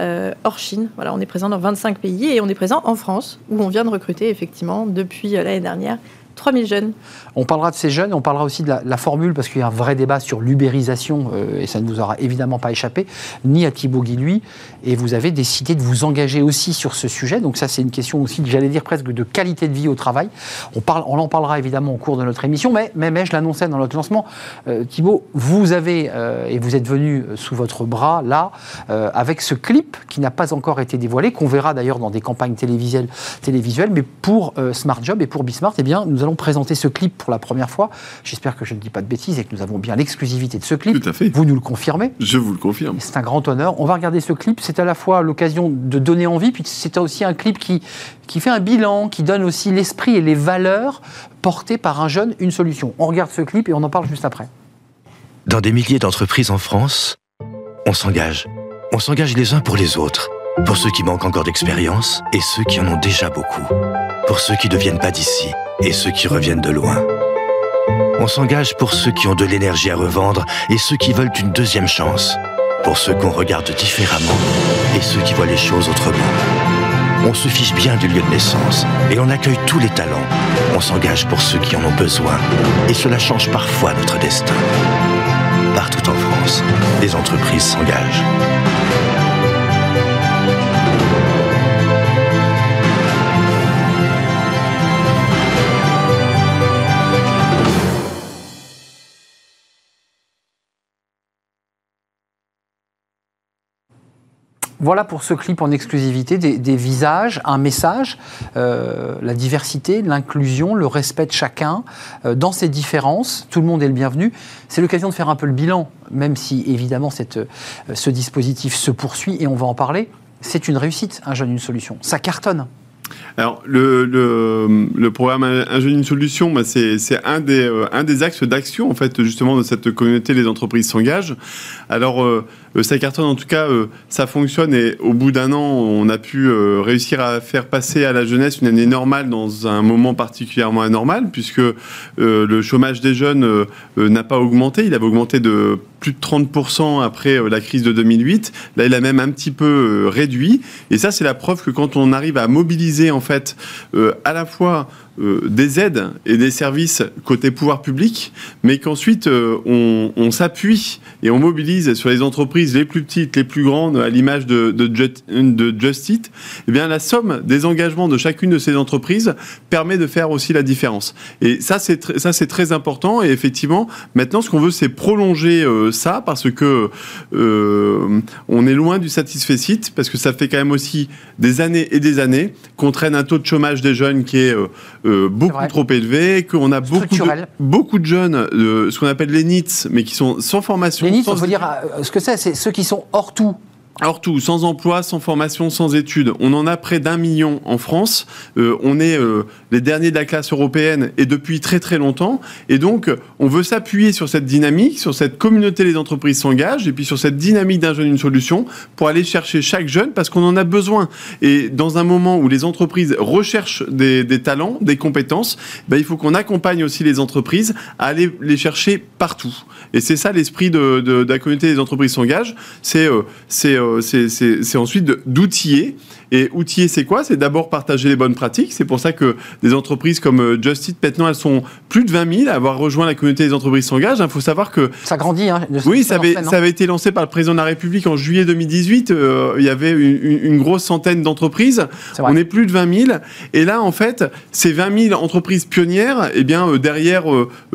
Euh, hors Chine. Voilà, on est présent dans 25 pays et on est présent en France, où on vient de recruter effectivement depuis euh, l'année dernière 3000 jeunes. On parlera de ces jeunes, on parlera aussi de la, formule, parce qu'il y a un vrai débat sur l'ubérisation, euh, et ça ne vous aura évidemment pas échappé, ni à Thibaut Guilluy, et vous avez décidé de vous engager aussi sur ce sujet, donc ça c'est une question aussi, j'allais dire presque de qualité de vie au travail. On, parle, on en parlera évidemment au cours de notre émission, mais, mais, je l'annonçais dans notre lancement, euh, Thibaut, vous avez, euh, et vous êtes venu sous votre bras, là, avec ce clip qui n'a pas encore été dévoilé, qu'on verra d'ailleurs dans des campagnes télévisuelles, télévisuelles mais pour Smart Job et pour Bismart, eh bien, nous allons présenter ce clip pour la première fois. J'espère que je ne dis pas de bêtises et que nous avons bien l'exclusivité de ce clip. Tout à fait. Vous nous le confirmez Je vous le confirme. C'est un grand honneur. On va regarder ce clip. C'est à la fois l'occasion de donner envie, puis c'est aussi un clip qui, qui fait un bilan, qui donne aussi l'esprit et les valeurs portées par un jeune, une solution. On regarde ce clip et on en parle juste après. Dans des milliers d'entreprises en France, on s'engage. On s'engage les uns pour les autres. Pour ceux qui manquent encore d'expérience et ceux qui en ont déjà beaucoup. Pour ceux qui ne viennent pas d'ici et ceux qui reviennent de loin. On s'engage pour ceux qui ont de l'énergie à revendre et ceux qui veulent une deuxième chance. Pour ceux qu'on regarde différemment et ceux qui voient les choses autrement. On se fiche bien du lieu de naissance et on accueille tous les talents. On s'engage pour ceux qui en ont besoin et cela change parfois notre destin. Partout en France, les entreprises s'engagent. Voilà pour ce clip en exclusivité des, visages, un message, euh, la diversité, l'inclusion, le respect de chacun euh, dans ses différences. Tout le monde est le bienvenu. C'est l'occasion de faire un peu le bilan, même si évidemment cette, euh, ce dispositif se poursuit et on va en parler. C'est une réussite, un jeune, une solution. Ça cartonne. Alors, le, le, programme Un jeune, une solution, bah, c'est un, des, un des axes d'action, en fait, justement, de cette communauté Les entreprises s'engagent. Alors, ça cartonne, en tout cas, euh, ça fonctionne et au bout d'un an, on a pu euh, réussir à faire passer à la jeunesse une année normale dans un moment particulièrement anormal, puisque le chômage des jeunes n'a pas augmenté, il avait augmenté de plus de 30% après la crise de 2008. Là, il a même un petit peu réduit. Et ça, c'est la preuve que quand on arrive à mobiliser, en fait, à la fois euh, des aides et des services côté pouvoir public, mais qu'ensuite euh, on, s'appuie et on mobilise sur les entreprises les plus petites, les plus grandes, à l'image de, de, eh bien la somme des engagements de chacune de ces entreprises permet de faire aussi la différence. Et ça c'est très important. Et effectivement, maintenant ce qu'on veut c'est prolonger euh, ça parce que on est loin du satisfait parce que ça fait quand même aussi des années et des années qu'on traîne un taux de chômage des jeunes qui est euh, beaucoup trop élevé, qu'on a beaucoup de, beaucoup de jeunes, euh, ce qu'on appelle les NITS, mais qui sont sans formation. Les NITS, sans... on dire euh, ce que c'est, c'est ceux qui sont hors tout. Alors tout, sans emploi, sans formation, sans études. On en a près d'un million en France. Euh, on est euh, les derniers de la classe européenne et depuis très très longtemps. Et donc, on veut s'appuyer sur cette dynamique, sur cette communauté les entreprises s'engagent, et puis sur cette dynamique d'un jeune une solution pour aller chercher chaque jeune parce qu'on en a besoin. Et dans un moment où les entreprises recherchent des, talents, des compétences, ben, il faut qu'on accompagne aussi les entreprises à aller les chercher partout. Et c'est ça l'esprit de, la communauté des entreprises s'engagent. C'est euh, c'est c'est ensuite d'outiller et outiller, c'est quoi? C'est d'abord partager les bonnes pratiques. C'est pour ça que des entreprises comme euh, Justit, maintenant, elles sont plus de 20 000 à avoir rejoint la communauté des entreprises s'engagent. Il faut savoir que... Ça grandit. Hein, oui, ça avait, ça avait été lancé par le président de la République en juillet 2018. Euh, il y avait une, grosse centaine d'entreprises. On est plus de 20 000. Et là, en fait, ces 20 000 entreprises pionnières, eh bien, euh, derrière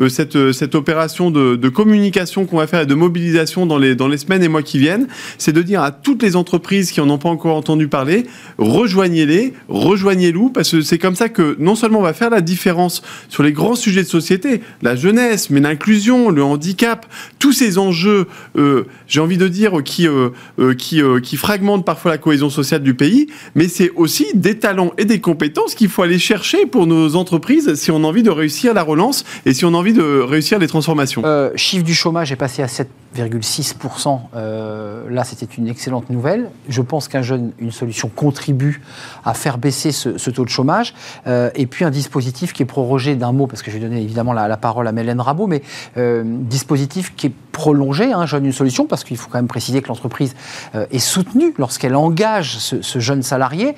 cette, cette opération de, de communication qu'on va faire et de mobilisation dans les, dans les semaines et mois qui viennent, c'est de dire à toutes les entreprises qui en ont pas encore entendu parler, rejoignez-les, rejoignez-nous, parce que c'est comme ça que non seulement on va faire la différence sur les grands sujets de société, la jeunesse, mais l'inclusion, le handicap, tous ces enjeux, euh, j'ai envie de dire, qui, euh, euh, qui, qui fragmentent parfois la cohésion sociale du pays, mais c'est aussi des talents et des compétences qu'il faut aller chercher pour nos entreprises si on a envie de réussir la relance et si on a envie de réussir les transformations. chiffre du chômage est passé à 7,6%. là, c'était une excellente nouvelle. Je pense qu'un jeune, une solution à faire baisser ce, taux de chômage. Euh, et puis un dispositif qui est prorogé d'un mot, parce que je vais donner évidemment la, parole à Mélène Rabot, mais euh, dispositif qui est prolongé, un hein, jeune une solution, parce qu'il faut quand même préciser que l'entreprise euh, est soutenue lorsqu'elle engage ce, jeune salarié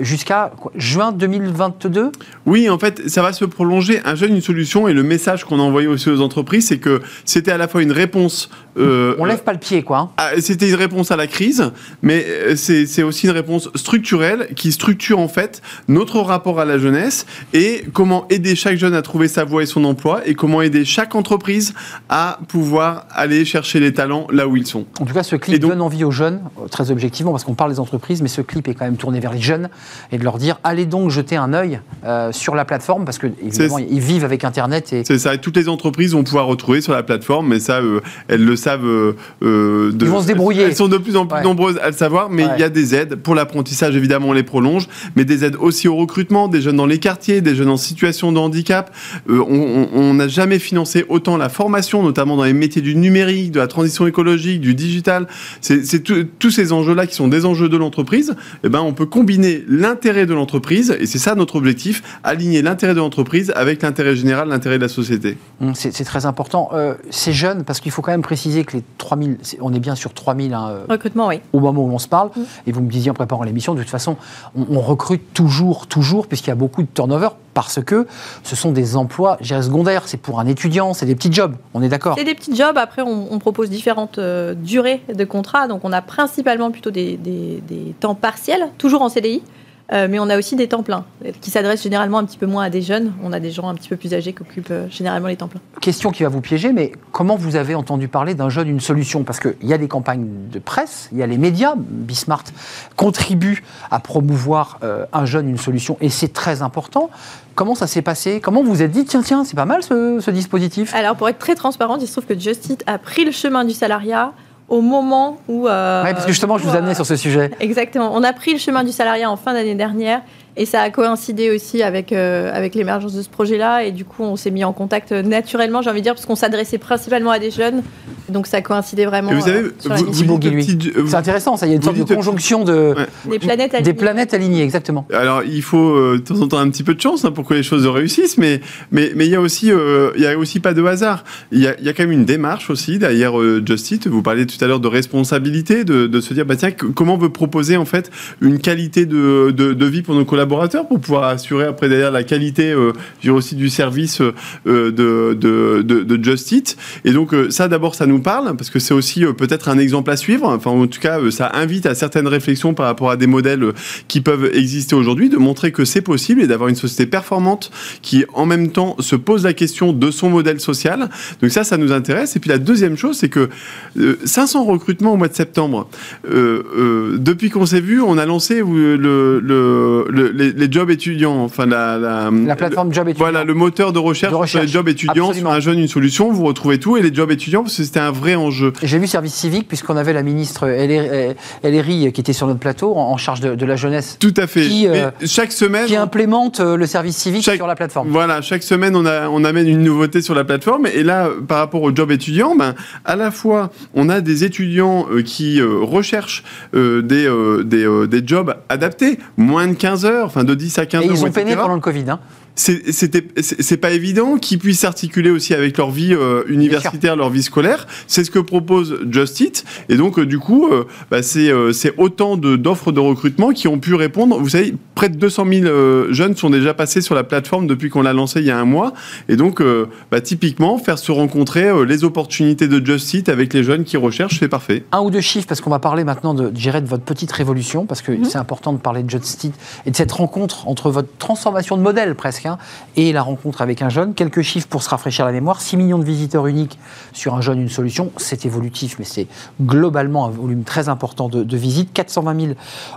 jusqu'à juin 2022 Oui, en fait, ça va se prolonger. Un jeune une solution, et le message qu'on a envoyé aussi aux entreprises, c'est que c'était à la fois une réponse... On lève pas le pied, quoi. Hein. Ah, c'était une réponse à la crise, mais c'est aussi une réponse structurelle qui structure en fait notre rapport à la jeunesse et comment aider chaque jeune à trouver sa voie et son emploi et comment aider chaque entreprise à pouvoir aller chercher les talents là où ils sont. En tout cas, ce clip donne envie aux jeunes, euh, très objectivement, parce qu'on parle des entreprises, mais ce clip est quand même tourné vers les jeunes et de leur dire allez donc jeter un œil euh, sur la plateforme parce que évidemment ils vivent avec Internet. Et... C'est ça. Et toutes les entreprises vont pouvoir retrouver sur la plateforme, mais ça, euh, elles le savent. de... Ils vont se débrouiller. Elles sont de plus en plus nombreuses à le savoir, mais il y a des aides pour l'apprentissage. Évidemment, on les prolonge, mais des aides aussi au recrutement, des jeunes dans les quartiers, des jeunes en situation de handicap. on n'a jamais financé autant la formation, notamment dans les métiers du numérique, de la transition écologique, du digital. C'est tous ces enjeux-là qui sont des enjeux de l'entreprise. Eh ben, on peut combiner l'intérêt de l'entreprise, et c'est ça notre objectif, aligner l'intérêt de l'entreprise avec l'intérêt général, l'intérêt de la société. Hum, c'est très important. Euh, c'est jeune, parce qu'il faut quand même préciser que les 3000, on est bien sur 3000 hein, euh, recrutement, oui. au moment où on se parle. Hum. Et vous me disiez en préparant l'émission, de toute façon, on, recrute toujours, toujours, puisqu'il y a beaucoup de turnover parce que ce sont des emplois, secondaires. C'est pour un étudiant, c'est des petits jobs. On est d'accord C'est des petits jobs. Après, on, propose différentes euh, durées de contrat. Donc, on a principalement plutôt des, des, temps partiels, toujours en CDI. Euh, mais on a aussi des temps pleins qui s'adressent généralement un petit peu moins à des jeunes. On a des gens un petit peu plus âgés qui occupent euh, généralement les temps pleins. Question qui va vous piéger, mais comment vous avez entendu parler d'un jeune, une solution? Parce qu'il y a des campagnes de presse, il y a les médias. Bismart contribue à promouvoir euh, un jeune, une solution, et c'est très important. Comment ça s'est passé? Comment vous vous êtes dit, tiens, tiens, c'est pas mal ce, ce dispositif? Alors, pour être très transparente, il se trouve que Just Eat a pris le chemin du salariat au moment où... Euh, oui, parce que justement, je vous amenais sur ce sujet. Exactement. On a pris le chemin du salariat en fin d'année dernière et ça a coïncidé aussi avec, euh, avec l'émergence de ce projet-là. Et du coup, on s'est mis en contact naturellement, j'ai envie de dire, parce qu'on s'adressait principalement à des jeunes. Donc ça coïncidait vraiment. vous savez, euh, c'est intéressant, ça. Il y a une sorte de conjonction de, des, planètes alignées. des planètes alignées, exactement. Alors il faut euh, de temps en temps un petit peu de chance hein, pour que les choses réussissent, mais mais mais il y a aussi il y a aussi pas de hasard. Il y a, il y a quand même une démarche aussi derrière Just Eat. Vous parliez tout à l'heure de responsabilité, de, de, se dire bah tiens comment on veut proposer en fait une qualité de, de, de vie pour nos collaborateurs pour pouvoir assurer après derrière la qualité euh, aussi du service euh, de, de, de, Just Eat. Et donc euh, ça d'abord ça nous parle parce que c'est aussi euh, peut-être un exemple à suivre. Enfin en tout cas ça invite à certaines réflexions par rapport à des modèles qui peuvent exister aujourd'hui, de montrer que c'est possible et d'avoir une société performante qui en même temps se pose la question de son modèle social. Donc ça ça nous intéresse. Et puis la deuxième chose c'est que 500 recrutements au mois de septembre. depuis qu'on s'est vu, on a lancé le, le les, jobs étudiants, enfin la, la, plateforme job étudiant. Voilà, le moteur de recherche, sur les jobs étudiants, sur un jeune, une solution, vous retrouvez tout, et les jobs étudiants, parce que c'était un vrai enjeu. J'ai vu service civique, puisqu'on avait la ministre Ellery qui était sur notre plateau, en, charge de, la jeunesse. Tout à fait. Qui, euh, chaque semaine. Qui implémente euh, le service civique sur la plateforme. Voilà, chaque semaine, on, a, on amène une nouveauté sur la plateforme, et là, par rapport aux jobs étudiants, ben, à la fois, on a des étudiants euh, qui recherchent des, des, des jobs adaptés, moins de 15 heures, enfin de 10 à 15 Et. Ils ont peiné pendant le Covid. Hein c'est pas évident qu'ils puissent s'articuler aussi avec leur vie euh, universitaire, leur vie scolaire. C'est ce que propose Just Eat. Et donc, euh, du coup, euh, bah, c'est autant d'offres de, recrutement qui ont pu répondre. Vous savez, près de 200 000 jeunes sont déjà passés sur la plateforme depuis qu'on l'a lancée il y a un mois. Et donc, bah, typiquement, faire se rencontrer les opportunités de Just Eat avec les jeunes qui recherchent, c'est parfait. Un ou deux chiffres, parce qu'on va parler maintenant de, de votre petite révolution, parce que mhm. c'est important de parler de Just Eat et de cette rencontre entre votre transformation de modèle presque et la rencontre avec un jeune. Quelques chiffres pour se rafraîchir la mémoire 6 millions de visiteurs uniques sur un jeune, une solution. C'est évolutif, mais c'est globalement un volume très important de, visites. 420 000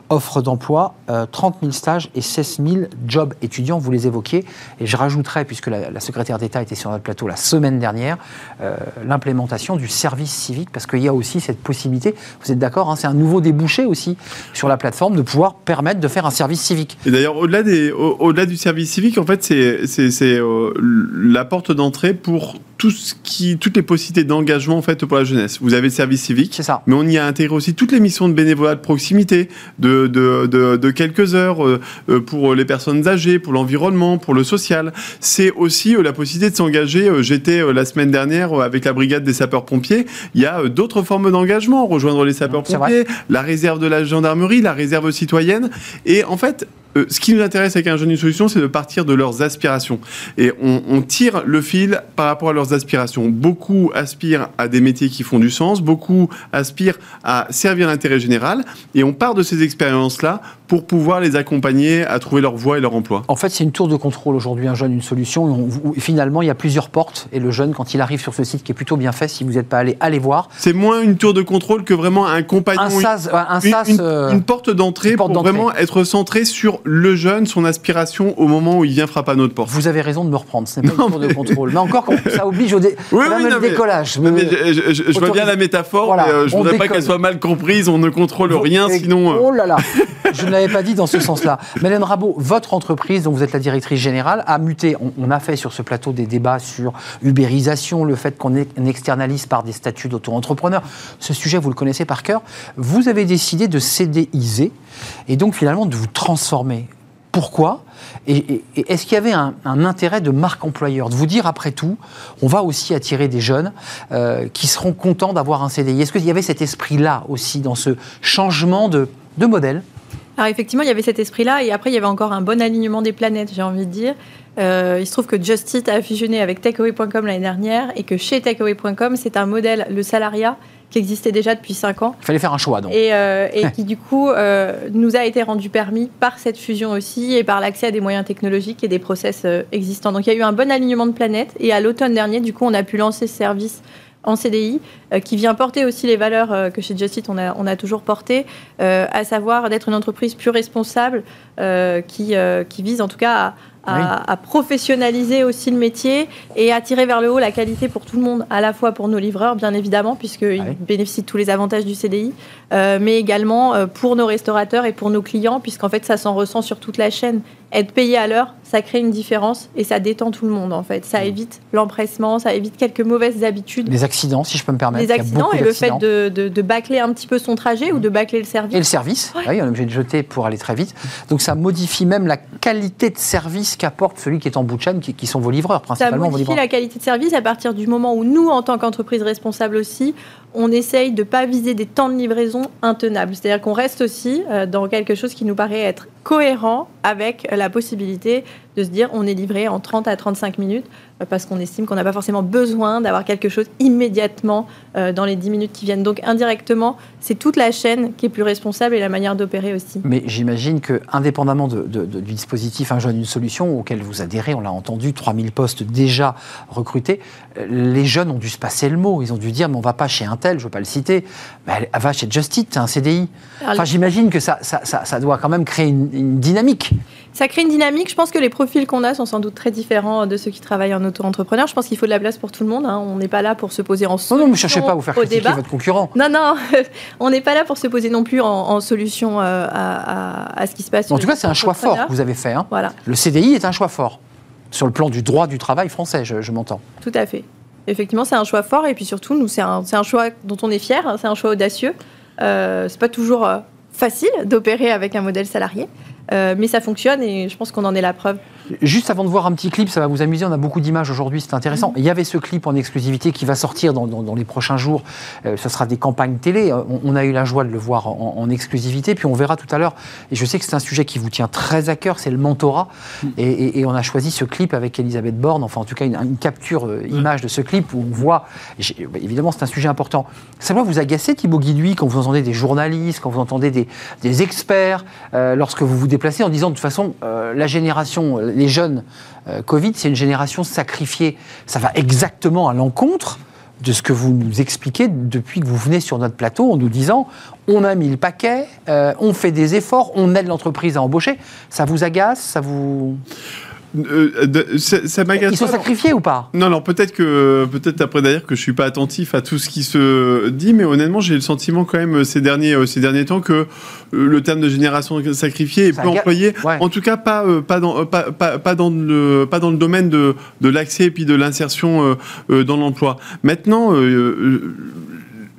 offres d'emploi, 30 euh, 000 stages et 16 000 jobs étudiants, vous les évoquiez. Et je rajouterais, puisque la, secrétaire d'État était sur notre plateau la semaine dernière, euh, l'implémentation du service civique, parce qu'il y a aussi cette possibilité, vous êtes d'accord, hein, c'est un nouveau débouché aussi sur la plateforme de pouvoir permettre de faire un service civique. Et d'ailleurs, au-delà du service civique, en fait, c'est euh, la porte d'entrée pour tout ce qui, toutes les possibilités d'engagement en fait pour la jeunesse. Vous avez le service civique, ça. mais on y a intégré aussi toutes les missions de bénévolat de proximité, de, de, de, quelques heures euh, euh, pour les personnes âgées, pour l'environnement, pour le social. C'est aussi la possibilité de s'engager. J'étais la semaine dernière avec la brigade des sapeurs-pompiers. Il y a d'autres formes d'engagement, rejoindre les sapeurs-pompiers, la réserve de la gendarmerie, la réserve citoyenne. Et en fait, euh, ce qui nous intéresse avec un jeune une solution, c'est de partir de leurs aspirations. Et on, tire le fil par rapport à leurs aspirations. Beaucoup aspirent à des métiers qui font du sens, beaucoup aspirent à servir l'intérêt général, et on part de ces expériences-là pour pouvoir les accompagner à trouver leur voie et leur emploi. En fait, c'est une tour de contrôle aujourd'hui, un jeune, une solution. finalement, il y a plusieurs portes, et le jeune, quand il arrive sur ce site qui est plutôt bien fait, si vous n'êtes pas allé, allez voir. C'est moins une tour de contrôle que vraiment un compagnon. Un sas, un sas, une, euh, porte d'entrée pour vraiment être centré sur le jeune, son aspiration au moment où il vient frapper à notre porte. Vous avez raison de me reprendre, ce n'est pas une tour de contrôle. Mais encore, ça oblige au décollage. je, vois bien la métaphore, mais euh, je ne voudrais pas qu'elle soit mal comprise. On ne contrôle rien, sinon. Euh. Oh là là Je ne l'avais pas dit dans ce sens-là. Mélène Rabot, votre entreprise, dont vous êtes la directrice générale, a muté. On, a fait sur ce plateau des débats sur ubérisation, le fait qu'on externalise par des statuts d'auto-entrepreneur. Ce sujet, vous le connaissez par cœur. Vous avez décidé de CDIser et donc finalement de vous transformer. Pourquoi et, est-ce qu'il y avait un, intérêt de marque employeur De vous dire, après tout, on va aussi attirer des jeunes euh, qui seront contents d'avoir un CDI. Est-ce qu'il y avait cet esprit-là aussi dans ce changement de, modèle? Alors effectivement, il y avait cet esprit-là, et après, il y avait encore un bon alignement des planètes, j'ai envie de dire. Euh, il se trouve que Just Eat a fusionné avec Takeaway.com l'année dernière, et que chez Takeaway.com, c'est un modèle, le salariat, qui existait déjà depuis 5 ans. Il fallait faire un choix, donc. Et, euh, et (laughs) qui, du coup, euh, nous a été rendu permis par cette fusion aussi et par l'accès à des moyens technologiques et des process euh, existants. Donc, il y a eu un bon alignement de planètes. Et à l'automne dernier, du coup, on a pu lancer ce service en CDI, qui vient porter aussi les valeurs que chez Justit on a, on a toujours portées, à savoir d'être une entreprise plus responsable, qui, qui vise en tout cas à, à, à professionnaliser aussi le métier et à tirer vers le haut la qualité pour tout le monde, à la fois pour nos livreurs, bien évidemment, puisqu'ils Ah oui. bénéficient de tous les avantages du CDI, euh, mais également euh, pour nos restaurateurs et pour nos clients, puisqu'en fait, ça s'en ressent sur toute la chaîne. Être payé à l'heure, ça crée une différence et ça détend tout le monde, en fait. Mm. Ça évite l'empressement, ça évite quelques mauvaises habitudes. Les accidents, si je peux me permettre. Les accidents et le fait de, de, de bâcler un petit peu son trajet ou de bâcler le service. Et le service, Ouais. oui, on est obligé de jeter pour aller très vite. Donc ça modifie même la qualité de service qu'apporte celui qui est en bout de chaîne, qui, qui sont vos livreurs, Ça principalement vos modifie livreurs. la qualité de service à partir du moment où nous, en tant qu'entreprise responsable aussi, on essaye de ne pas viser des temps de livraison intenables. C'est-à-dire qu'on reste aussi euh, dans quelque chose qui nous paraît être cohérent avec la possibilité de se dire on est livré en 30 à 35 minutes euh, parce qu'on estime qu'on n'a pas forcément besoin d'avoir quelque chose immédiatement euh, dans les 10 minutes qui viennent. Donc indirectement, c'est toute la chaîne qui est plus responsable et la manière d'opérer aussi. Mais j'imagine que, indépendamment de- de- de- du dispositif Un jeune, une solution, auquel vous adhérez, on l'a entendu, 3000 postes déjà recrutés, euh, les jeunes ont dû se passer le mot. Ils ont dû dire, mais on va pas chez un tel, je ne veux pas le citer, mais elle, va chez Just Eat, t'as un CDI. Enfin, j'imagine que ça, ça, ça- ça doit quand même créer une, une dynamique. Ça crée une dynamique. Je pense que les profils qu'on a sont sans doute très différents de ceux qui travaillent en auto-entrepreneur. Je pense qu'il faut de la place pour tout le monde. hein. On n'est pas là pour se poser en Non, solution non, ne cherchez pas à vous faire critiquer débat. votre concurrent. Non, non, (laughs) on n'est pas là pour se poser non plus en, en solution euh, à, à- à ce qui se passe. En tout cas, c'est un choix fort que vous avez fait. hein. Voilà, Le CDI est un choix fort. Sur le plan du droit du travail français, je, je m'entends. tout à fait. Effectivement, c'est un choix fort et puis surtout, nous, c'est un, choix dont on est fier. hein. C'est un choix audacieux. Euh, c'est pas toujours euh, facile d'opérer avec un modèle salarié, mais ça fonctionne et je pense qu'on en est la preuve. Juste avant de voir un petit clip, ça va vous amuser, on a beaucoup d'images aujourd'hui, c'est intéressant. Il y avait ce clip en exclusivité qui va sortir dans, dans- dans les prochains jours. Euh, ce sera des campagnes télé. On, on a eu la joie de le voir en, en exclusivité, puis on verra tout à l'heure. Et je sais que c'est un sujet qui vous tient très à cœur, c'est le mentorat. Et, et- et on a choisi ce clip avec Elisabeth Borne, enfin en tout cas une, une capture euh, image de ce clip où on voit, bah, évidemment c'est un sujet important. Ça doit vous agacer Thibaut Guidouy quand vous entendez des journalistes, quand vous entendez des, des experts, euh, lorsque vous vous déplacez en disant de toute façon la génération, les jeunes euh, Covid, c'est une génération sacrifiée. Ça va exactement à l'encontre de ce que vous nous expliquez depuis que vous venez sur notre plateau en nous disant on a mis le paquet, euh, on fait des efforts, on aide l'entreprise à embaucher. Ça vous agace Ça vous Euh, de- ça ça m'agace Ils sont sacrifiés ou pas? Non, alors peut-être que peut-être après d'ailleurs que je suis pas attentif à tout ce qui se dit, mais honnêtement j'ai le sentiment quand même ces derniers euh, ces derniers temps que euh, le terme de génération sacrifiée est peu employé. Ouais. En tout cas pas euh, pas dans pas, pas, pas dans le pas dans le domaine de de l'accès et puis de l'insertion dans l'emploi. Maintenant. euh,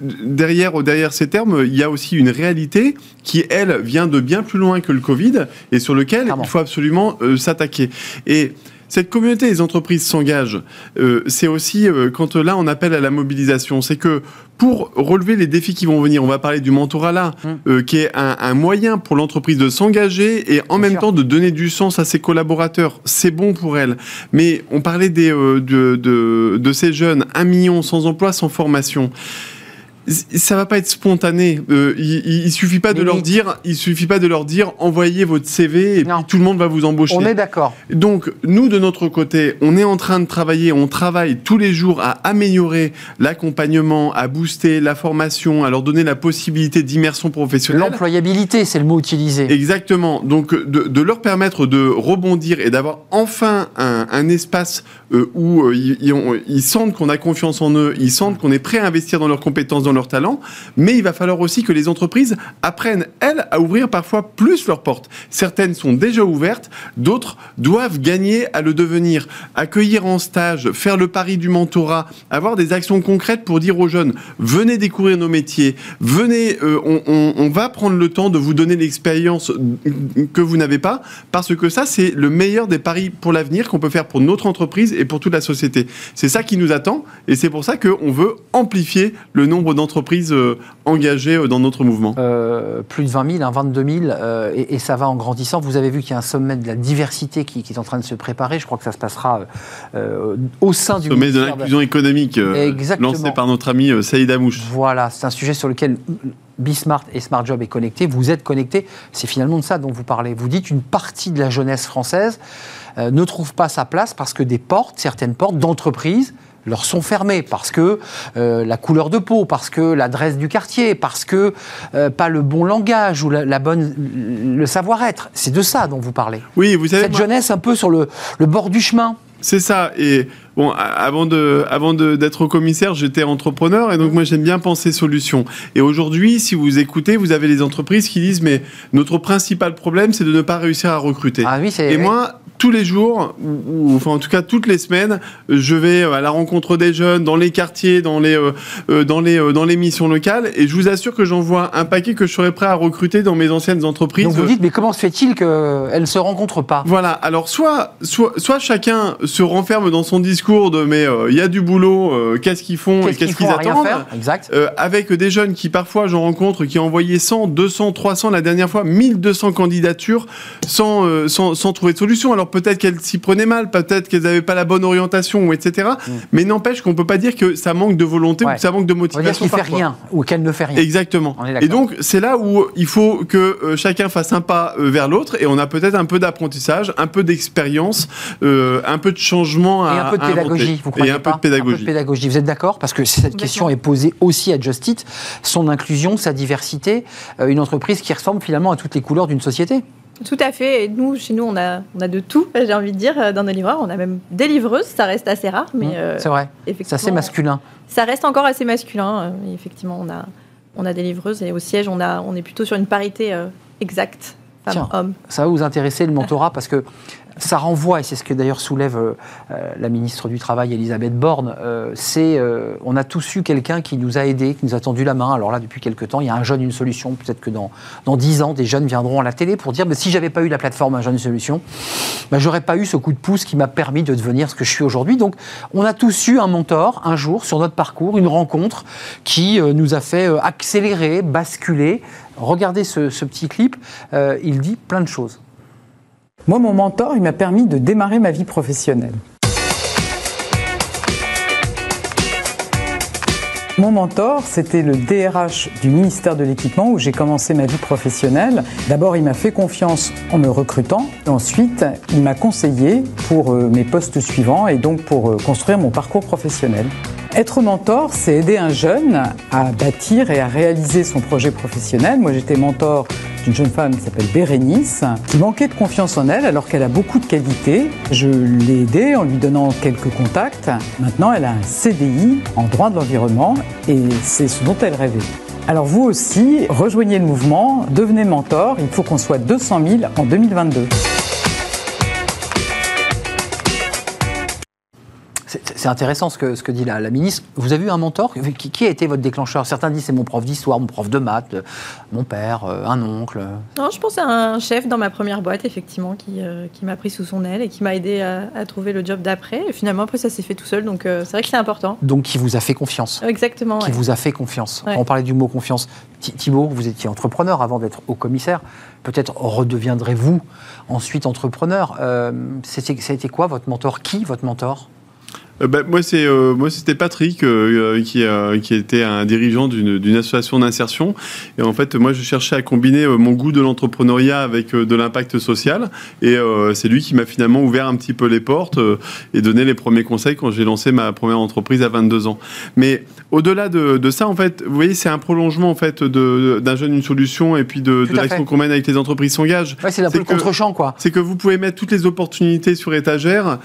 Derrière, derrière ces termes, il y a aussi une réalité qui, elle, vient de bien plus loin que le Covid et sur lequel il faut absolument euh, s'attaquer. Et cette communauté des entreprises s'engage. Euh, c'est aussi euh, quand là on appelle à la mobilisation, c'est que pour relever les défis qui vont venir, on va parler du mentorat là, Hum. euh, qui est un, un moyen pour l'entreprise de s'engager et en Bien même sûr. temps de donner du sens à ses collaborateurs. C'est bon pour elle. Mais on parlait des, euh, de, de, de ces jeunes, un million sans emploi, sans formation ça va pas être spontané. Euh, il, il- suffit pas de Mais leur oui. dire, il suffit pas de leur dire, envoyez votre CV et Non. puis tout le monde va vous embaucher. On est d'accord. Donc, nous, de notre côté, on est en train de travailler, on travaille tous les jours à améliorer l'accompagnement, à booster la formation, à leur donner la possibilité d'immersion professionnelle. L'employabilité, c'est le mot utilisé. Exactement. Donc, de, de leur permettre de rebondir et d'avoir enfin un, un espace euh, où euh, ils, ils ont- ils sentent qu'on a confiance en eux, ils sentent qu'on est prêt à investir dans leurs compétences, dans leurs talents. Mais il va falloir aussi que les entreprises apprennent, elles, à ouvrir parfois plus leurs portes. Certaines sont déjà ouvertes, d'autres doivent gagner à le devenir. Accueillir en stage, faire le pari du mentorat, avoir des actions concrètes pour dire aux jeunes, venez découvrir nos métiers, venez, euh, on, on- va prendre le temps de vous donner l'expérience que vous n'avez pas, parce que ça, c'est le meilleur des paris pour l'avenir qu'on peut faire pour notre entreprise et pour toute la société. C'est ça qui nous attend, et c'est pour ça qu'on veut amplifier le nombre d'entreprises d'entreprises engagées dans notre mouvement? plus de 20 000, 22 000, et, ça va en grandissant. Vous avez vu qu'il y a un sommet de la diversité qui, est en train de se préparer. Je crois que ça se passera au sein du sommet de l'inclusion économique lancé par notre ami Saïd Amouche. Voilà, c'est un sujet sur lequel Bismart et Smart Job est connecté, vous êtes connecté, c'est finalement de ça dont vous parlez. Vous dites une partie de la jeunesse française euh, ne trouve pas sa place parce que des portes, certaines portes d'entreprises, leur sont fermées parce que euh, la couleur de peau, parce que l'adresse du quartier, parce que euh, pas le bon langage ou la, bonne le savoir-être. C'est de ça dont vous parlez. Oui, vous savez cette jeunesse un peu sur le, le bord du chemin. C'est ça. Et bon, avant de, avant d'être commissaire, j'étais entrepreneur et donc moi j'aime bien penser solutions. Et aujourd'hui, si vous écoutez, vous avez les entreprises qui disent mais notre principal problème, c'est de ne pas réussir à recruter. Ah oui, et moi, tous les jours, ou, enfin en tout cas toutes les semaines, je vais à la rencontre des jeunes, dans les quartiers, dans les, euh, euh, dans les, euh, dans les missions locales, et je vous assure que j'en vois un paquet que je serais prêt à recruter dans mes anciennes entreprises. Donc vous dites, mais comment se fait-il qu'elles ne se rencontrent pas? Voilà, alors soit, soit, soit chacun se renferme dans son discours de mais il y a du boulot, qu'est-ce qu'ils font et qu'est-ce qu'ils attendent exact. Avec des jeunes qui parfois j'en rencontre qui ont envoyé 100, 200, 300, la dernière fois 1200 candidatures sans, sans, sans trouver de solution. Alors peut-être qu'elles s'y prenaient mal, peut-être qu'elles n'avaient pas la bonne orientation, etc. Mm. Mais n'empêche qu'on peut pas dire que ça manque de volonté ou que ça manque de motivation. On va dire qu'il fait rien ou qu'elle ne fait rien. Exactement. Et donc c'est là où il faut que euh, chacun fasse un pas euh, vers l'autre et on a peut-être un peu d'apprentissage, un peu d'expérience, euh, un peu de changement à Et un peu de pédagogie, vous croyez Et un peu de pédagogie. Un peu de pédagogie. Vous êtes d'accord Parce que cette question est posée aussi à Justit, son inclusion, sa diversité, une entreprise qui ressemble finalement à toutes les couleurs d'une société. Tout à fait. Et nous, chez nous, on a, on a de tout, (laughs) j'ai envie de dire, dans nos livreurs. On a même des livreuses, ça reste assez rare. mais mmh, euh, C'est vrai. C'est assez masculin. Ça reste encore assez masculin. Euh, effectivement, on a, on a des livreuses et au siège, on, a, on est plutôt sur une parité euh, exacte. Femme-homme. Ça va vous intéresser le mentorat parce que ça renvoie, et c'est ce que d'ailleurs soulève euh, euh, la ministre du Travail, Elisabeth Borne, euh, c'est on a tous eu quelqu'un qui nous a aidés, qui nous a tendu la main. Alors là, depuis quelques temps, il y a un jeune, une solution. Peut-être que dans, dans 10 ans, des jeunes viendront à la télé pour dire mais si j'avais pas eu la plateforme Un jeune, une solution, ben, j'aurais pas eu ce coup de pouce qui m'a permis de devenir ce que je suis aujourd'hui. Donc, on a tous eu un mentor un jour sur notre parcours, une rencontre qui nous a fait accélérer, basculer. Regardez ce, ce petit clip, il dit plein de choses. Moi, mon mentor, il m'a permis de démarrer ma vie professionnelle. Mon mentor, c'était le DRH du ministère de l'Équipement où j'ai commencé ma vie professionnelle. D'abord, il m'a fait confiance en me recrutant. Ensuite, il m'a conseillé pour euh, mes postes suivants et donc pour euh, construire mon parcours professionnel. Être mentor, c'est aider un jeune à bâtir et à réaliser son projet professionnel. Moi, j'étais mentor d'une jeune femme qui s'appelle Bérénice, qui manquait de confiance en elle alors qu'elle a beaucoup de qualités. Je l'ai aidée en lui donnant quelques contacts. Maintenant, elle a un CDI en droit de l'environnement et c'est ce dont elle rêvait. Alors vous aussi, rejoignez le mouvement, devenez mentor, il faut qu'on soit 200 000 en 2022. C'est intéressant ce que, ce que dit la, ministre. Vous avez eu un mentor qui, a été votre déclencheur? Certains disent c'est mon prof d'histoire, mon prof de maths, mon père, euh, un oncle. Non, je pense à un chef dans ma première boîte, effectivement, qui, euh, qui m'a pris sous son aile et qui m'a aidé à, trouver le job d'après. Et finalement, après, ça s'est fait tout seul. Donc, euh, c'est vrai que c'est important. Donc, qui vous a fait confiance Exactement. Qui vous a fait confiance. On parlait du mot confiance. Thibault, vous étiez entrepreneur avant d'être haut commissaire. Peut-être redeviendrez-vous ensuite entrepreneur. C'était quoi votre mentor? Qui votre mentor? Euh, bah, moi, c'est euh, moi, c'était Patrick euh, qui qui était un dirigeant d'une association d'insertion. Et en fait, moi, je cherchais à combiner mon goût de l'entrepreneuriat avec de l'impact social. Et c'est lui qui m'a finalement ouvert un petit peu les portes et donné les premiers conseils quand j'ai lancé ma première entreprise à 22 ans. Mais au-delà de, de, ça, en fait, vous voyez, c'est un prolongement en fait d'un jeune une solution et puis de, de l'action qu'on mène avec les entreprises s'engagent. Ouais, c'est un peu le contre-champ, quoi. C'est que vous pouvez mettre toutes les opportunités sur étagère.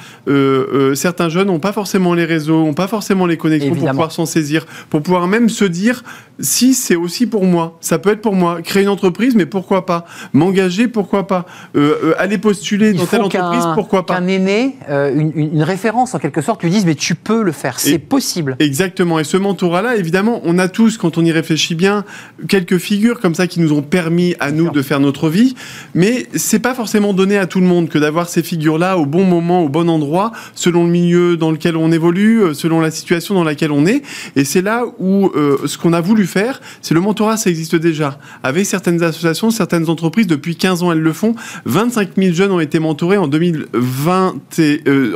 certains jeunes n'ont pas forcément les réseaux, n'ont pas forcément les connexions pour pouvoir s'en saisir, pour pouvoir même se dire si c'est aussi pour moi, ça peut être pour moi. Créer une entreprise, mais pourquoi pas. M'engager, pourquoi pas. Euh, euh, Aller postuler dans telle entreprise, pourquoi pas. Qu'un aîné, euh, une, référence en quelque sorte, lui dise mais tu peux le faire, c'est possible. Exactement. Et ce mentorat-là, évidemment, on a tous, quand on y réfléchit bien, quelques figures comme ça qui nous ont permis à nous de faire notre vie, mais c'est pas forcément donné à tout le monde que d'avoir ces figures-là au bon moment, au bon endroit, selon le milieu dans lequel on évolue, selon la situation dans laquelle on est. Et c'est là où ce qu'on a voulu faire, c'est le mentorat, ça existe déjà. Avec certaines associations, certaines entreprises, depuis 15 ans, elles le font. 25 000 jeunes ont été mentorés en 2020,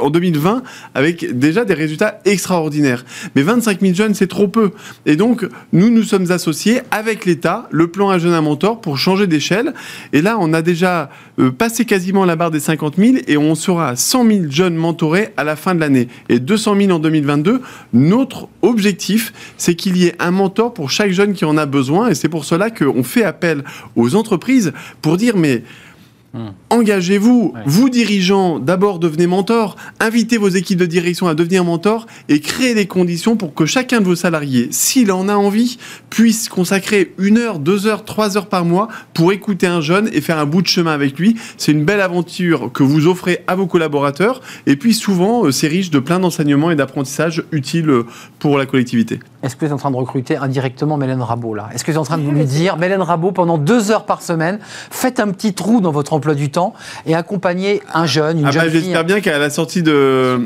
en 2020 avec déjà des résultats extraordinaires. Mais 25 000 jeunes, c'est trop peu. Et donc, nous, nous sommes associés avec l'État, le plan Un jeune, un mentor, pour changer d'échelle. Et là, on a déjà euh, passé quasiment la barre des 50 000 et on sera à 100 000 jeunes mentorés à la fin de l'année. Et 200 000 en 2022. Notre objectif, c'est qu'il y ait un mentor pour chaque jeune qui en a besoin. Et c'est pour cela qu'on fait appel aux entreprises pour dire, mais Hmm. Engagez-vous, vous dirigeants, d'abord devenez mentor, invitez vos équipes de direction à devenir mentor et créez les conditions pour que chacun de vos salariés, s'il en a envie, puisse consacrer une heure, deux heures, trois heures par mois pour écouter un jeune et faire un bout de chemin avec lui. C'est une belle aventure que vous offrez à vos collaborateurs et puis souvent euh, c'est riche de plein d'enseignements et d'apprentissages utiles euh, pour la collectivité. Est-ce que vous êtes en train de recruter indirectement Mélène Rabot là? Est-ce que vous êtes en train de lui dire, Mélène Rabot, pendant deux heures par semaine, faites un petit trou dans votre emploi du temps et accompagnez un jeune, une ah bah, jeune J'espère bien qu'à la sortie de,